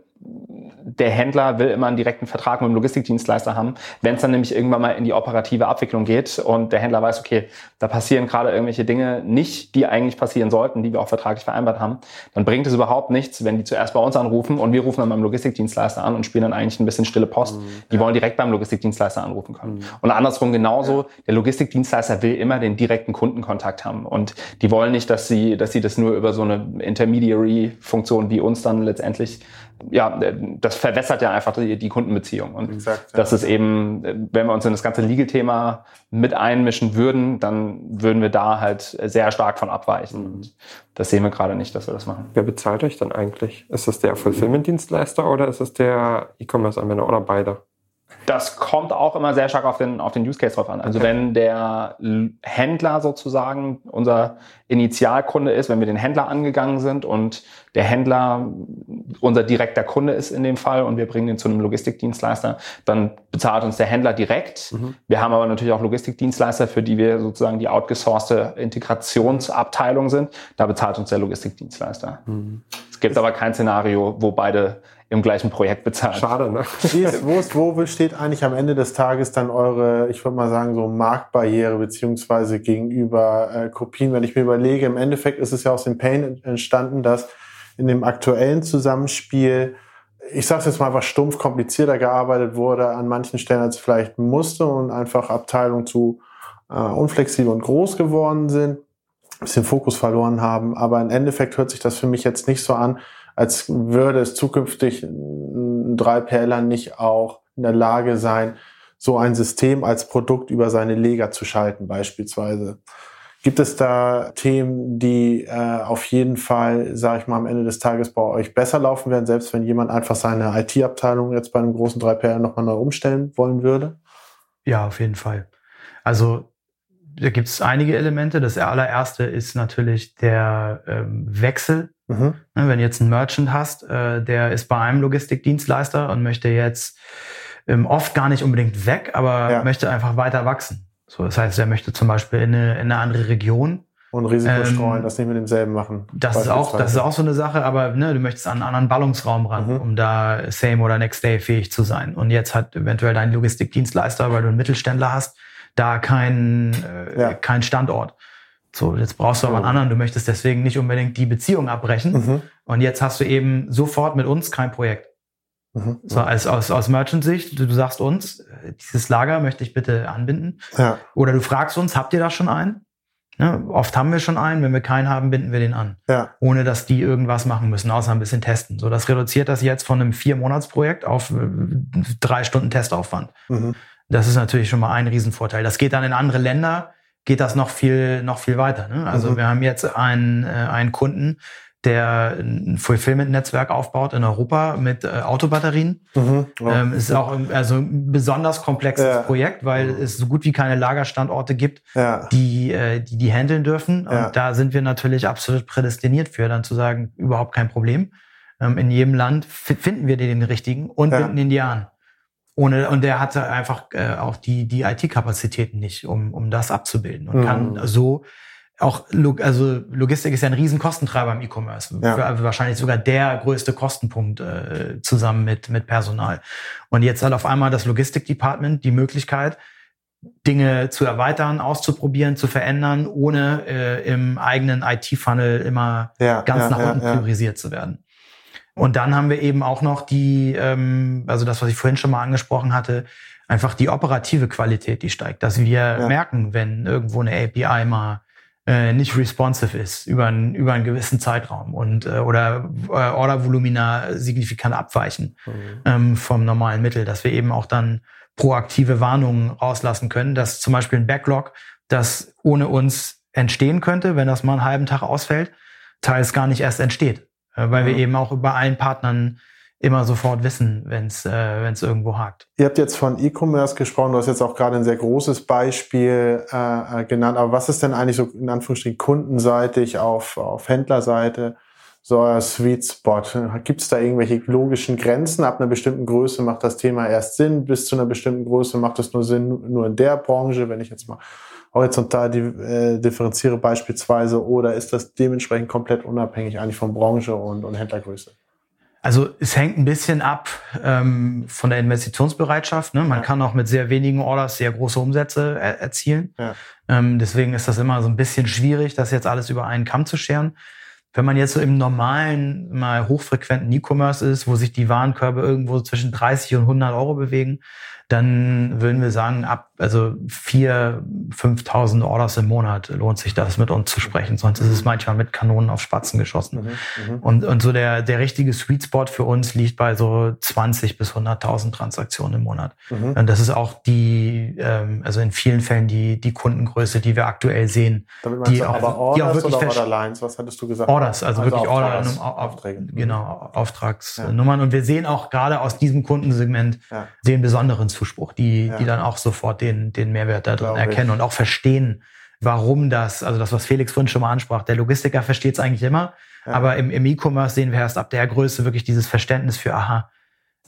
der Händler will immer einen direkten Vertrag mit dem Logistikdienstleister haben. Wenn es dann nämlich irgendwann mal in die operative Abwicklung geht und der Händler weiß, okay, da passieren gerade irgendwelche Dinge nicht, die eigentlich passieren sollten, die wir auch vertraglich vereinbart haben, dann bringt es überhaupt nichts, wenn die zuerst bei uns anrufen und wir rufen dann beim Logistikdienstleister an und spielen dann eigentlich ein bisschen stille Post. Mhm. Die wollen direkt beim Logistikdienstleister anrufen können. Mhm. Und andersrum genauso, der Logistikdienstleister will immer den direkten Kundenkontakt haben und die wollen nicht, dass sie, dass sie das nur über so eine Intermediary-Funktion wie uns dann letztendlich ja, das verwässert ja einfach die, die Kundenbeziehung. Und Exakt, ja. das ist eben, wenn wir uns in das ganze Legal-Thema mit einmischen würden, dann würden wir da halt sehr stark von abweichen. Mhm. Das sehen wir gerade nicht, dass wir das machen. Wer bezahlt euch dann eigentlich? Ist das der Fulfillment-Dienstleister oder ist es der E-Commerce-Anwender oder beide? Das kommt auch immer sehr stark auf den, auf den Use Case drauf an. Also okay. wenn der Händler sozusagen unser Initialkunde ist, wenn wir den Händler angegangen sind und der Händler unser direkter Kunde ist in dem Fall und wir bringen ihn zu einem Logistikdienstleister, dann bezahlt uns der Händler direkt. Mhm. Wir haben aber natürlich auch Logistikdienstleister, für die wir sozusagen die outgesourcete Integrationsabteilung sind. Da bezahlt uns der Logistikdienstleister. Mhm. Es gibt aber kein Szenario, wo beide im gleichen Projekt bezahlt. Schade, ne? wo, ist, wo besteht eigentlich am Ende des Tages dann eure, ich würde mal sagen, so Marktbarriere beziehungsweise gegenüber äh, Kopien? Wenn ich mir überlege, im Endeffekt ist es ja aus dem Pain entstanden, dass in dem aktuellen Zusammenspiel, ich sage jetzt mal einfach stumpf, komplizierter gearbeitet wurde an manchen Stellen, als vielleicht musste und einfach Abteilungen zu äh, unflexibel und groß geworden sind, ein bisschen Fokus verloren haben. Aber im Endeffekt hört sich das für mich jetzt nicht so an, als würde es zukünftig ein 3PLer nicht auch in der Lage sein, so ein System als Produkt über seine Lega zu schalten beispielsweise. Gibt es da Themen, die äh, auf jeden Fall, sage ich mal, am Ende des Tages bei euch besser laufen werden, selbst wenn jemand einfach seine IT-Abteilung jetzt bei einem großen 3PL nochmal neu umstellen wollen würde? Ja, auf jeden Fall. Also da gibt es einige Elemente. Das allererste ist natürlich der ähm, Wechsel Mhm. Ne, wenn du jetzt einen Merchant hast, äh, der ist bei einem Logistikdienstleister und möchte jetzt ähm, oft gar nicht unbedingt weg, aber ja. möchte einfach weiter wachsen. So, das heißt, er möchte zum Beispiel in eine, in eine andere Region. Und Risiko ähm, streuen, das nicht mit demselben machen. Das ist auch, das ist auch so eine Sache, aber ne, du möchtest an einen anderen Ballungsraum ran, mhm. um da same oder next day fähig zu sein. Und jetzt hat eventuell dein Logistikdienstleister, weil du einen Mittelständler hast, da keinen äh, ja. kein Standort. So, jetzt brauchst du aber einen anderen, du möchtest deswegen nicht unbedingt die Beziehung abbrechen. Mhm. Und jetzt hast du eben sofort mit uns kein Projekt. Mhm. So, als, aus, aus Merchant-Sicht, du, du, sagst uns, äh, dieses Lager möchte ich bitte anbinden. Ja. Oder du fragst uns, habt ihr da schon einen? Ne, oft haben wir schon einen, wenn wir keinen haben, binden wir den an. Ja. Ohne dass die irgendwas machen müssen, außer ein bisschen testen. So, das reduziert das jetzt von einem Vier-Monats-Projekt auf äh, drei Stunden Testaufwand. Mhm. Das ist natürlich schon mal ein Riesenvorteil. Das geht dann in andere Länder geht das noch viel, noch viel weiter. Ne? Also mhm. wir haben jetzt einen, äh, einen Kunden, der ein Fulfillment-Netzwerk aufbaut in Europa mit äh, Autobatterien. Mhm. Oh. Ähm, ist auch also ein besonders komplexes ja. Projekt, weil mhm. es so gut wie keine Lagerstandorte gibt, ja. die, äh, die die handeln dürfen. Und da sind wir natürlich absolut prädestiniert für, dann zu sagen, überhaupt kein Problem. Ähm, in jedem Land finden wir den richtigen und binden ihn dir an. Ohne, und der hatte einfach äh, auch die, die IT-Kapazitäten nicht, um, um das abzubilden. Und mhm. kann so auch, also Logistik ist ja ein riesen Kostentreiber im E-Commerce. Ja. Wahrscheinlich sogar der größte Kostenpunkt äh, zusammen mit, mit Personal. Und jetzt hat auf einmal das Logistik-Department die Möglichkeit, Dinge zu erweitern, auszuprobieren, zu verändern, ohne äh, im eigenen IT-Funnel immer ja, ganz ja, nach unten priorisiert zu werden. Und dann haben wir eben auch noch die, ähm, also das, was ich vorhin schon mal angesprochen hatte, einfach die operative Qualität, die steigt. Dass wir ja. merken, wenn irgendwo eine API mal äh, nicht responsive ist über, ein, über einen gewissen Zeitraum und äh, oder äh, Ordervolumina signifikant abweichen mhm. ähm, vom normalen Mittel, dass wir eben auch dann proaktive Warnungen rauslassen können, dass zum Beispiel ein Backlog, das ohne uns entstehen könnte, wenn das mal einen halben Tag ausfällt, teils gar nicht erst entsteht, weil mhm. wir eben auch über allen Partnern immer sofort wissen, wenn es äh, wenn's irgendwo hakt. Ihr habt jetzt von E-Commerce gesprochen, du hast jetzt auch gerade ein sehr großes Beispiel äh, äh genannt, aber was ist denn eigentlich so in Anführungsstrichen kundenseitig auf, auf Händlerseite so euer Sweet Spot? Gibt es da irgendwelche logischen Grenzen? Ab einer bestimmten Größe macht das Thema erst Sinn, bis zu einer bestimmten Größe macht es nur Sinn, nur in der Branche, wenn ich jetzt mal horizontal äh, differenziere beispielsweise, oder ist das dementsprechend komplett unabhängig eigentlich von Branche und, und Händlergröße? Also es hängt ein bisschen ab ähm, von der Investitionsbereitschaft. Ne? Man ja. kann auch mit sehr wenigen Orders sehr große Umsätze er erzielen. Ja. Ähm, deswegen ist das immer so ein bisschen schwierig, das jetzt alles über einen Kamm zu scheren. Wenn man jetzt so im normalen, mal hochfrequenten E-Commerce ist, wo sich die Warenkörbe irgendwo zwischen 30 und 100 Euro bewegen, dann würden wir sagen, ab also vier, 5.000 Orders im Monat lohnt sich das mit uns zu sprechen. Sonst ist es manchmal mit Kanonen auf Spatzen geschossen. Mhm, mhm. und, und so der, der richtige Sweet Spot für uns liegt bei so 20 bis 100.000 Transaktionen im Monat. Mhm. Und das ist auch die, ähm, also in vielen Fällen die, die Kundengröße, die wir aktuell sehen. Damit die auch, aber Orders die auch wirklich oder Orderlines? Was hattest du gesagt? Orders, also, also wirklich Orders, Order, Aufträge. Genau, Auftragsnummern. Ja. Und wir sehen auch gerade aus diesem Kundensegment ja. den besonderen Zuspruch, die, ja. die dann auch sofort den, den Mehrwert da drin erkennen ich. und auch verstehen, warum das, also das, was Felix vorhin schon mal ansprach, der Logistiker versteht es eigentlich immer, ja. aber im, im E-Commerce sehen wir erst ab der Größe wirklich dieses Verständnis für, aha,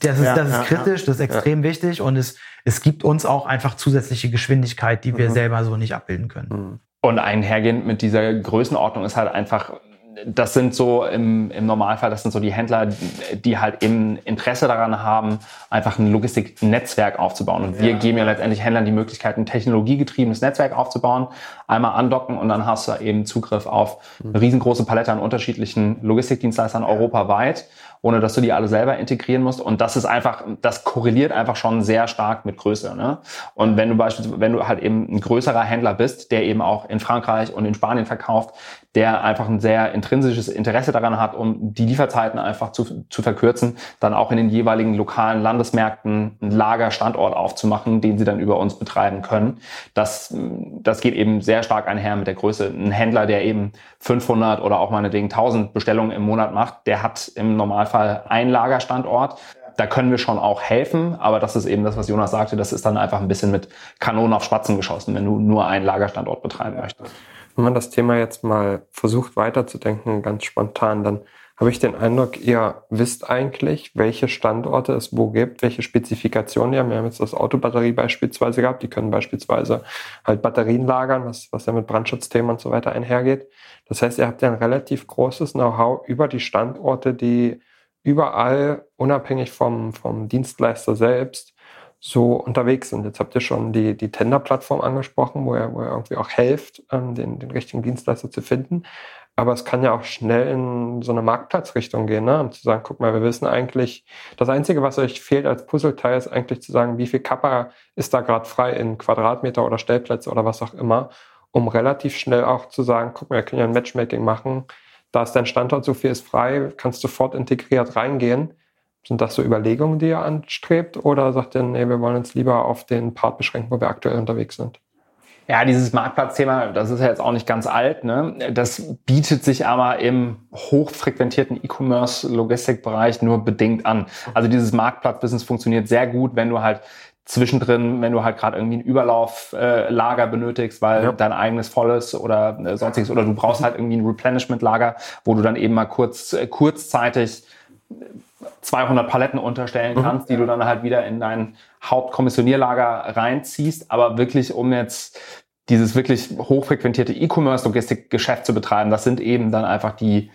das ist, ja, das ist ja, kritisch, das ist extrem wichtig und es, es gibt uns auch einfach zusätzliche Geschwindigkeit, die wir mhm. selber so nicht abbilden können. Mhm. Und einhergehend mit dieser Größenordnung ist halt einfach das sind so im, im Normalfall, das sind so die Händler, die halt eben Interesse daran haben, einfach ein Logistiknetzwerk aufzubauen. Und wir geben ja letztendlich Händlern die Möglichkeit, ein technologiegetriebenes Netzwerk aufzubauen, einmal andocken und dann hast du eben Zugriff auf eine riesengroße Palette an unterschiedlichen Logistikdienstleistern europaweit ohne dass du die alle selber integrieren musst. Und das ist einfach, das korreliert einfach schon sehr stark mit Größe. Ne? Und wenn du beispielsweise, wenn du halt eben ein größerer Händler bist, der eben auch in Frankreich und in Spanien verkauft, der einfach ein sehr intrinsisches Interesse daran hat, um die Lieferzeiten einfach zu, zu verkürzen, dann auch in den jeweiligen lokalen Landesmärkten einen Lagerstandort aufzumachen, den sie dann über uns betreiben können. Das, das geht eben sehr stark einher mit der Größe. Ein Händler, der eben 500 oder auch meinetwegen 1000 Bestellungen im Monat macht, der hat im Normalfall einen Lagerstandort. Da können wir schon auch helfen, aber das ist eben das, was Jonas sagte, das ist dann einfach ein bisschen mit Kanonen auf Spatzen geschossen, wenn du nur einen Lagerstandort betreiben möchtest. Wenn man das Thema jetzt mal versucht weiterzudenken, ganz spontan, dann habe ich den Eindruck, ihr wisst eigentlich, welche Standorte es wo gibt, welche Spezifikationen habt. Wir haben jetzt das Autobatterie beispielsweise gehabt. Die können beispielsweise halt Batterien lagern, was, was ja mit Brandschutzthemen und so weiter einhergeht. Das heißt, ihr habt ja ein relativ großes Know-how über die Standorte, die überall unabhängig vom, vom Dienstleister selbst so unterwegs sind. Jetzt habt ihr schon die, die Tender-Plattform angesprochen, wo ihr, wo ihr irgendwie auch helft, ähm, den, den richtigen Dienstleister zu finden. Aber es kann ja auch schnell in so eine Marktplatzrichtung gehen, ne? um zu sagen, guck mal, wir wissen eigentlich, das Einzige, was euch fehlt als Puzzleteil, ist eigentlich zu sagen, wie viel Kappa ist da gerade frei in Quadratmeter oder Stellplätze oder was auch immer, um relativ schnell auch zu sagen, guck mal, wir können ja ein Matchmaking machen, da ist dein Standort, so viel ist frei, kannst sofort integriert reingehen sind das so Überlegungen, die ihr anstrebt? Oder sagt ihr, nee, wir wollen uns lieber auf den Part beschränken, wo wir aktuell unterwegs sind? Ja, dieses Marktplatzthema, das ist ja jetzt auch nicht ganz alt. Ne? Das bietet sich aber im hochfrequentierten E-Commerce-Logistikbereich nur bedingt an. Also dieses Marktplatzbusiness funktioniert sehr gut, wenn du halt zwischendrin, wenn du halt gerade irgendwie ein Überlauflager äh, benötigst, weil ja. dein eigenes volles oder äh, sonstiges oder du brauchst halt irgendwie ein Replenishment-Lager, wo du dann eben mal kurz äh, kurzzeitig 200 Paletten unterstellen mhm. kannst, mhm. die du dann halt wieder in dein Hauptkommissionierlager reinziehst. Aber wirklich, um jetzt dieses wirklich hochfrequentierte E-Commerce-Logistikgeschäft zu betreiben, das sind eben dann einfach die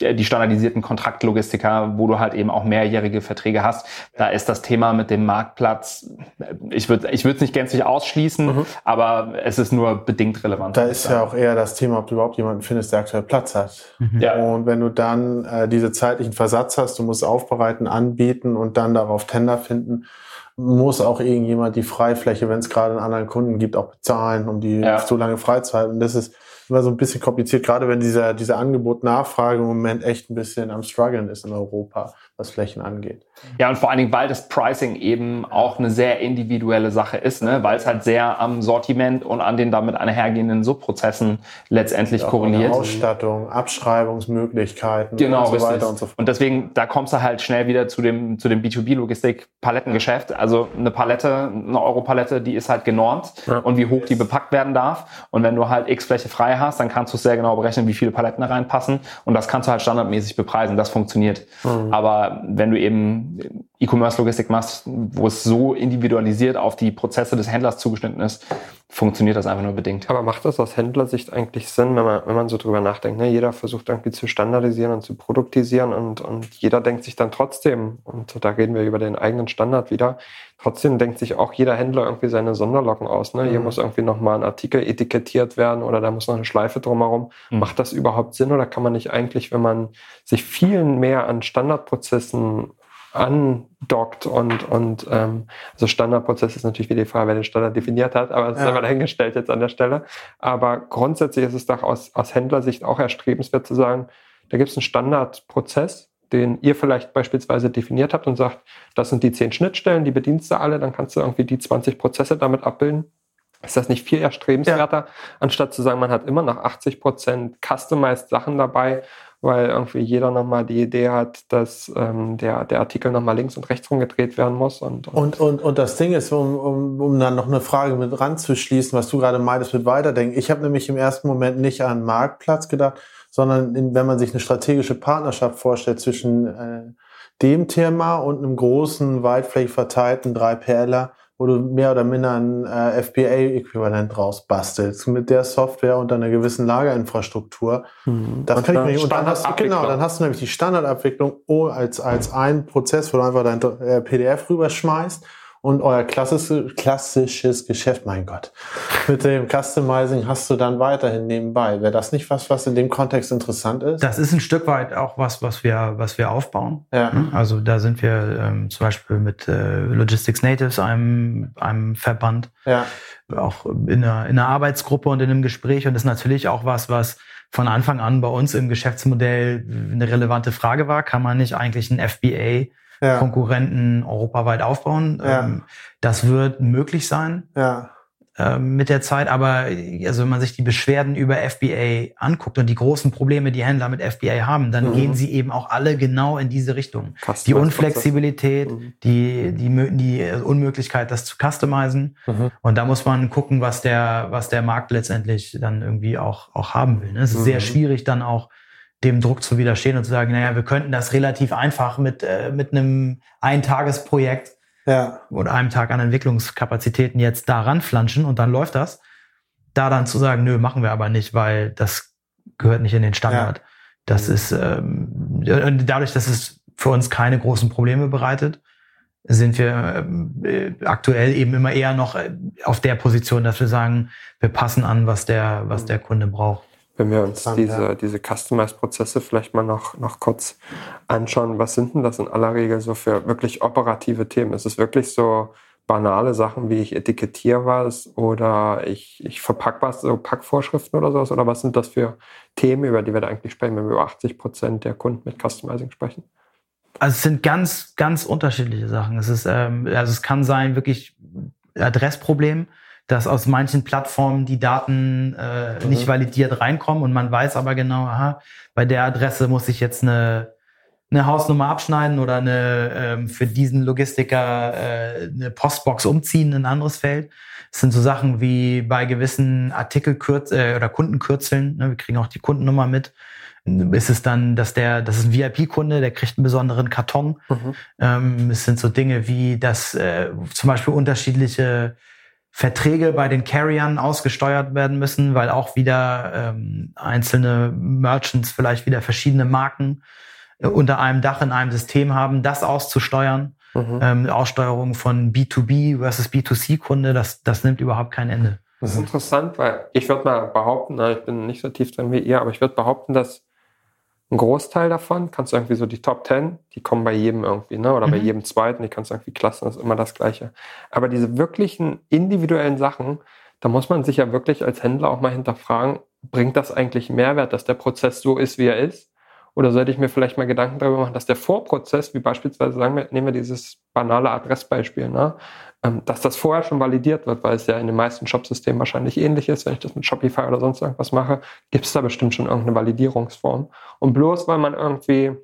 die standardisierten Kontraktlogistiker, wo du halt eben auch mehrjährige Verträge hast. Da ist das Thema mit dem Marktplatz, ich würde ich würde es nicht gänzlich ausschließen, mhm. aber es ist nur bedingt relevant. Da ist ja auch eher das Thema, ob du überhaupt jemanden findest, der aktuell Platz hat. Mhm. Ja. Und wenn du dann äh, diese zeitlichen Versatz hast, du musst aufbereiten, anbieten und dann darauf Tender finden, muss auch irgendjemand die Freifläche, wenn es gerade einen anderen Kunden gibt, auch bezahlen, um die ja. so lange freizuhalten. Das ist immer so ein bisschen kompliziert, gerade wenn dieser, dieser Angebot-Nachfrage im Moment echt ein bisschen am struggeln ist in Europa, was Flächen angeht. Ja, und vor allen Dingen, weil das Pricing eben auch eine sehr individuelle Sache ist, ne? weil es halt sehr am Sortiment und an den damit einhergehenden Subprozessen letztendlich Auch korreliert. Ausstattung, Abschreibungsmöglichkeiten Genau, und so richtig. weiter und so fort. Und deswegen, da kommst du halt schnell wieder zu dem, zu dem B2B-Logistik-Palettengeschäft. Also eine Palette, eine Europalette, die ist halt genormt Ja. und wie hoch die bepackt werden darf. Und wenn du halt X Fläche frei hast, dann kannst du sehr genau berechnen, wie viele Paletten da reinpassen. Und das kannst du halt standardmäßig bepreisen. Das funktioniert. Mhm. Aber wenn du eben E-Commerce-Logistik machst, wo es so individualisiert auf die Prozesse des Händlers zugeschnitten ist, funktioniert das einfach nur bedingt. Aber macht das aus Händlersicht eigentlich Sinn, wenn man, wenn man so drüber nachdenkt? Ne? Jeder versucht irgendwie zu standardisieren und zu produktisieren und, und jeder denkt sich dann trotzdem, und da reden wir über den eigenen Standard wieder, trotzdem denkt sich auch jeder Händler irgendwie seine Sonderlocken aus. Ne? Hier Mhm. muss irgendwie nochmal ein Artikel etikettiert werden oder da muss noch eine Schleife drumherum. Mhm. Macht das überhaupt Sinn oder kann man nicht eigentlich, wenn man sich viel mehr an Standardprozessen andockt und, und ähm, also Standardprozess ist natürlich wieder die Frage, wer den Standard definiert hat, aber das ist Ja. aber dahingestellt jetzt an der Stelle. Aber grundsätzlich ist es doch aus, aus Händlersicht auch erstrebenswert zu sagen, da gibt es einen Standardprozess, den ihr vielleicht beispielsweise definiert habt und sagt, das sind die zehn Schnittstellen, die bedienst du alle, dann kannst du irgendwie die 20 Prozesse damit abbilden. Ist das nicht viel erstrebenswerter, anstatt zu sagen, man hat immer noch 80 Prozent customized Sachen dabei, weil irgendwie jeder nochmal die Idee hat, dass ähm, der, der Artikel nochmal links und rechts rumgedreht werden muss. Und, Und, und, und das Ding ist, um, um, um dann noch eine Frage mit ranzuschließen, was du gerade meintest mit Weiterdenken. Ich habe nämlich im ersten Moment nicht an Marktplatz gedacht, sondern in, wenn man sich eine strategische Partnerschaft vorstellt zwischen äh, dem Thema und einem großen, weitflächig verteilten 3PLer, wo du mehr oder minder ein äh, FBA-Äquivalent rausbastelst mit der Software und einer gewissen Lagerinfrastruktur. Mhm. Das mir nicht. Und dann hast, du- genau, dann hast du nämlich die Standardabwicklung oh, als, als ein Prozess, wo du einfach dein äh, PDF rüberschmeißt und euer klassisches, klassisches Geschäft, mein Gott, mit dem Customizing hast du dann weiterhin nebenbei. Wäre das nicht was, was in dem Kontext interessant ist? Das ist ein Stück weit auch was, was wir, was wir aufbauen. ja. Also da sind wir ähm, zum Beispiel mit äh, Logistics Natives, einem, einem Verband, ja. auch in einer, in einer Arbeitsgruppe und in einem Gespräch. Und das ist natürlich auch was, was von Anfang an bei uns im Geschäftsmodell eine relevante Frage war. Kann man nicht eigentlich einen FBA Ja. Konkurrenten europaweit aufbauen? Ja. Ähm, das wird möglich sein ja. ähm, mit der Zeit, aber also wenn man sich die Beschwerden über FBA anguckt und die großen Probleme, die Händler mit FBA haben, dann Mhm. gehen sie eben auch alle genau in diese Richtung. Die Customized-Prozess. Unflexibilität, Mhm. die, die, die Unmöglichkeit, das zu customizen. Mhm. Und da muss man gucken, was der, was der Markt letztendlich dann irgendwie auch, auch haben will. ne? Es ist sehr Mhm. schwierig, dann auch dem Druck zu widerstehen und zu sagen, naja, wir könnten das relativ einfach mit, äh, mit einem Eintagesprojekt Ja. oder einem Tag an Entwicklungskapazitäten jetzt da ranflanschen und dann läuft das. Da dann zu sagen, nö, machen wir aber nicht, weil das gehört nicht in den Standard. Das ist ähm, und dadurch, dass es für uns keine großen Probleme bereitet, sind wir ähm, äh, aktuell eben immer eher noch äh, auf der Position, dass wir sagen, wir passen an, was der, was der Kunde braucht. Wenn wir uns diese, ja. diese Customized-Prozesse vielleicht mal noch, noch kurz anschauen, was sind denn das in aller Regel so für wirklich operative Themen? Ist es wirklich so banale Sachen wie ich etikettiere was oder ich, ich verpacke was, so Packvorschriften oder sowas? Oder was sind das für Themen, über die wir da eigentlich sprechen, wenn wir über 80 Prozent der Kunden mit Customizing sprechen? Also es sind ganz, ganz unterschiedliche Sachen. Es ist, ähm, also es kann sein wirklich Adressproblem, dass aus manchen Plattformen die Daten äh, Mhm. nicht validiert reinkommen und man weiß aber genau, aha, bei der Adresse muss ich jetzt eine, eine Hausnummer abschneiden oder eine ähm, für diesen Logistiker äh, eine Postbox umziehen in ein anderes Feld. Es sind so Sachen wie bei gewissen Artikelkürz äh, oder Kundenkürzeln, ne, wir kriegen auch die Kundennummer mit, ist es dann, dass der, das ist ein VIP-Kunde, der kriegt einen besonderen Karton. Ähm, es sind so Dinge wie, dass äh, zum Beispiel unterschiedliche Verträge bei den Carriern ausgesteuert werden müssen, weil auch wieder ähm, einzelne Merchants vielleicht wieder verschiedene Marken äh, unter einem Dach in einem System haben, das auszusteuern. Mhm. Ähm, Aussteuerung von B2B versus B2C-Kunde, das, das nimmt überhaupt kein Ende. Das ist interessant, weil ich würde mal behaupten, ich bin nicht so tief drin wie ihr, aber ich würde behaupten, dass ein Großteil davon, kannst du irgendwie so die Top 10, die kommen bei jedem irgendwie, ne? Oder bei Mhm. jedem zweiten, die kannst du irgendwie klassen, das ist immer das Gleiche. Aber diese wirklichen individuellen Sachen, da muss man sich ja wirklich als Händler auch mal hinterfragen, bringt das eigentlich Mehrwert, dass der Prozess so ist, wie er ist? Oder sollte ich mir vielleicht mal Gedanken darüber machen, dass der Vorprozess, wie beispielsweise sagen wir, nehmen wir dieses banale Adressbeispiel, ne, dass das vorher schon validiert wird, weil es ja in den meisten Shopsystemen wahrscheinlich ähnlich ist. Wenn ich das mit Shopify oder sonst irgendwas mache, gibt es da bestimmt schon irgendeine Validierungsform. Und bloß weil man irgendwie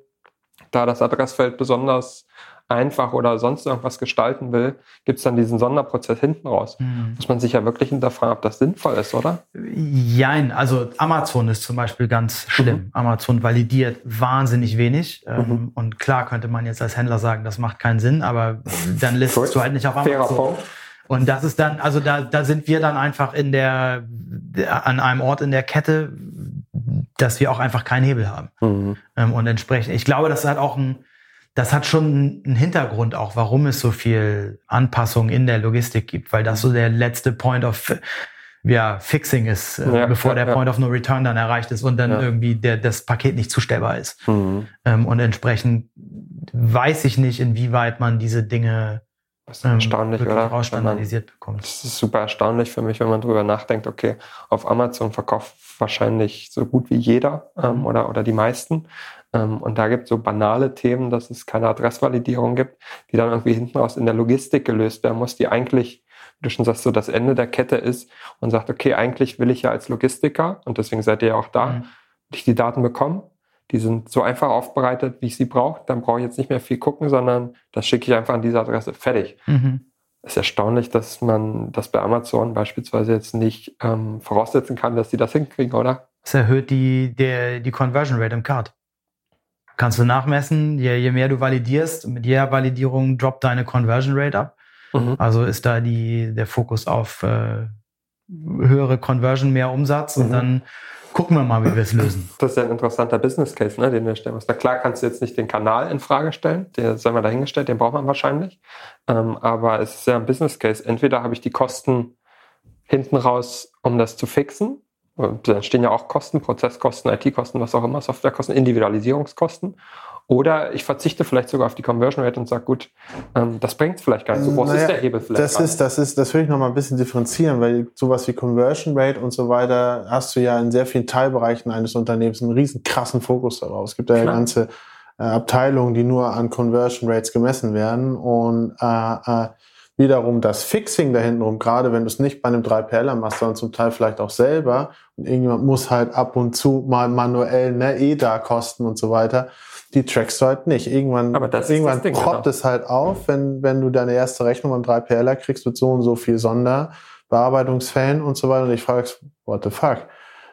da das Adressfeld besonders einfach oder sonst irgendwas gestalten will, gibt es dann diesen Sonderprozess hinten raus. Mhm. Muss man sich ja wirklich hinterfragen, ob das sinnvoll ist, oder? Jein, also Amazon ist zum Beispiel ganz schlimm. Mhm. Amazon validiert wahnsinnig wenig. Ähm, mhm. Und klar könnte man jetzt als Händler sagen, das macht keinen Sinn, aber dann listest du halt nicht auf Amazon. Und das ist dann, also da, da sind wir dann einfach in der, an einem Ort in der Kette, dass wir auch einfach keinen Hebel haben. Mhm. Ähm, und entsprechend, ich glaube, das hat auch ein, das hat schon einen Hintergrund auch, warum es so viel Anpassung in der Logistik gibt, weil das so der letzte Point of ja, Fixing ist, äh, ja, bevor ja, der. Point of No Return dann erreicht ist und dann irgendwie der, das Paket nicht zustellbar ist. Mhm. Ähm, und entsprechend weiß ich nicht, inwieweit man diese Dinge das ist erstaunlich, ähm, oder? Standardisiert bekommt. Das ist super erstaunlich für mich, wenn man drüber nachdenkt, okay, auf Amazon verkauft wahrscheinlich so gut wie jeder ähm, mhm. oder, oder die meisten. Ähm, und da gibt es so banale Themen, dass es keine Adressvalidierung gibt, die dann irgendwie hinten raus in der Logistik gelöst werden muss, die eigentlich, wie du schon sagst, so das Ende der Kette ist und sagt, okay, eigentlich will ich ja als Logistiker, und deswegen seid ihr ja auch da, mhm. ich die Daten bekommen. Die sind so einfach aufbereitet, wie ich sie brauche. Dann brauche ich jetzt nicht mehr viel gucken, sondern das schicke ich einfach an diese Adresse. Fertig. Mhm ist erstaunlich, dass man das bei Amazon beispielsweise jetzt nicht ähm, voraussetzen kann, dass sie das hinkriegen, oder? Es erhöht die, der, die Conversion Rate im Card kannst du nachmessen. Je, je mehr du validierst, mit jeder Validierung droppt deine Conversion Rate ab. Mhm. Also ist da die, der Fokus auf äh, höhere Conversion, mehr Umsatz und mhm. dann gucken wir mal, wie wir es lösen. Das ist ja ein interessanter Business Case, ne, den wir stellen müssen. Na klar kannst du jetzt nicht den Kanal in Frage stellen, der sei mal dahingestellt, den braucht man wahrscheinlich. Ähm, aber es ist ja ein Business Case. Entweder habe ich die Kosten hinten raus, um das zu fixen, da stehen ja auch Kosten, Prozesskosten, IT-Kosten, was auch immer, Softwarekosten, Individualisierungskosten. Oder ich verzichte vielleicht sogar auf die Conversion Rate und sage, gut, ähm, das bringt es vielleicht gar nicht. So groß naja, ist der Hebel vielleicht. Das ist, das ist, das will ich noch mal ein bisschen differenzieren, weil sowas wie Conversion Rate und so weiter hast du ja in sehr vielen Teilbereichen eines Unternehmens einen riesen krassen Fokus darauf. Es gibt ja ganze äh, Abteilungen, die nur an Conversion Rates gemessen werden und äh, äh, wiederum das Fixing da hinten gerade wenn du es nicht bei einem 3PLer machst, sondern zum Teil vielleicht auch selber und irgendjemand muss halt ab und zu mal manuell ne, EDA kosten und so weiter, die trackst du halt nicht. Irgendwann, irgendwann Ding, poppt genau. es halt auf, wenn, wenn du deine erste Rechnung beim 3PLer kriegst mit so und so viel Sonderbearbeitungsfällen und so weiter und ich fragst, what the fuck?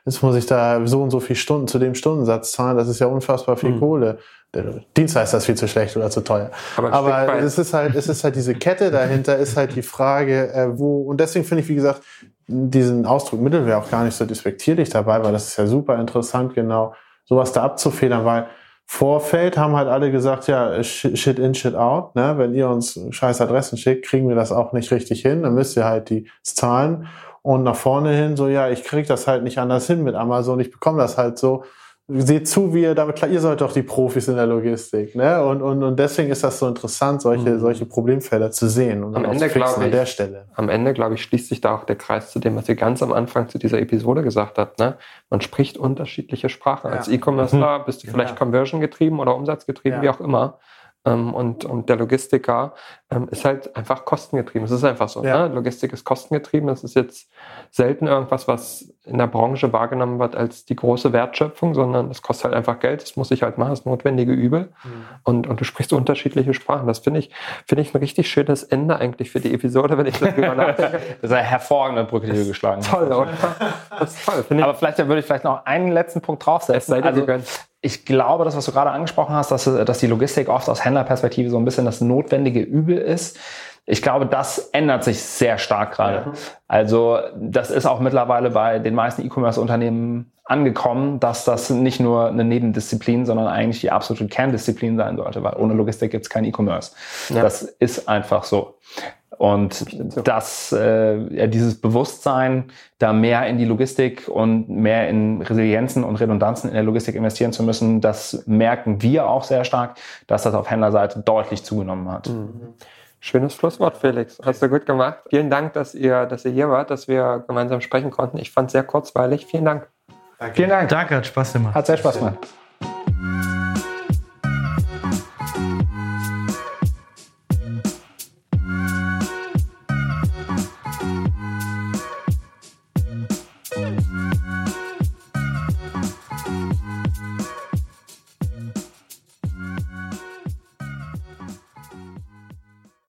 Jetzt muss ich da so und so viel Stunden zu dem Stundensatz zahlen, das ist ja unfassbar viel mhm. Kohle. Der Dienstleister ist viel zu schlecht oder zu teuer. Aber, Aber es ist halt, es ist halt diese Kette dahinter, ist halt die Frage, äh, wo, und deswegen finde ich, wie gesagt, diesen Ausdruck Mittelwehr auch gar nicht so despektierlich dabei, weil das ist ja super interessant, genau sowas da abzufedern, weil Vorfeld haben halt alle gesagt, ja, shit in, shit out, ne? wenn ihr uns scheiß Adressen schickt, kriegen wir das auch nicht richtig hin, dann müsst ihr halt die zahlen und nach vorne hin so, ja, ich krieg das halt nicht anders hin mit Amazon, ich bekomme das halt so seht zu, wie ihr damit klar, ihr seid doch die Profis in der Logistik, ne? Und, und, und deswegen ist das so interessant, solche, mhm. solche Problemfelder zu sehen und am Ende, glaube ich, an der Stelle. Am Ende, glaube ich, schließt sich da auch der Kreis zu dem, was ihr ganz am Anfang zu dieser Episode gesagt habt, ne? Man spricht unterschiedliche Sprachen. Ja. Als E-Commercer mhm. bist du vielleicht ja. Conversion getrieben oder Umsatz getrieben, ja. wie auch immer. Ähm, und, und der Logistiker ähm, ist halt einfach kostengetrieben. Es ist einfach so. Ja. Ne? Logistik ist kostengetrieben. Es ist jetzt selten irgendwas, was in der Branche wahrgenommen wird als die große Wertschöpfung, sondern es kostet halt einfach Geld. Das muss ich halt machen, das notwendige Übel. Mhm. Und, und du sprichst unterschiedliche Sprachen. Das finde ich, finde ich ein richtig schönes Ende eigentlich für die Episode, wenn ich darüber nachdenke. das ist eine hervorragende Brücke, die du geschlagen hast. Toll, oder? Das ist toll. Aber vielleicht würde ich vielleicht noch einen letzten Punkt draufsetzen. Also, ich glaube, das, was du gerade angesprochen hast, dass, dass die Logistik oft aus Händlerperspektive so ein bisschen das notwendige Übel ist. Ich glaube, das ändert sich sehr stark gerade. Mhm. Also das ist auch mittlerweile bei den meisten E-Commerce-Unternehmen angekommen, dass das nicht nur eine Nebendisziplin, sondern eigentlich die absolute Kerndisziplin sein sollte, weil ohne Logistik gibt es kein E-Commerce. Ja. Das ist einfach so. Und das, äh, ja, dieses Bewusstsein, da mehr in die Logistik und mehr in Resilienzen und Redundanzen in der Logistik investieren zu müssen, das merken wir auch sehr stark, dass das auf Händlerseite deutlich zugenommen hat. Mhm. Schönes Schlusswort, Felix. Hast du gut gemacht. Vielen Dank, dass ihr, dass ihr hier wart, dass wir gemeinsam sprechen konnten. Ich fand es sehr kurzweilig. Vielen Dank. Danke. Vielen Dank. Danke, hat Spaß gemacht. Hat sehr Spaß gemacht.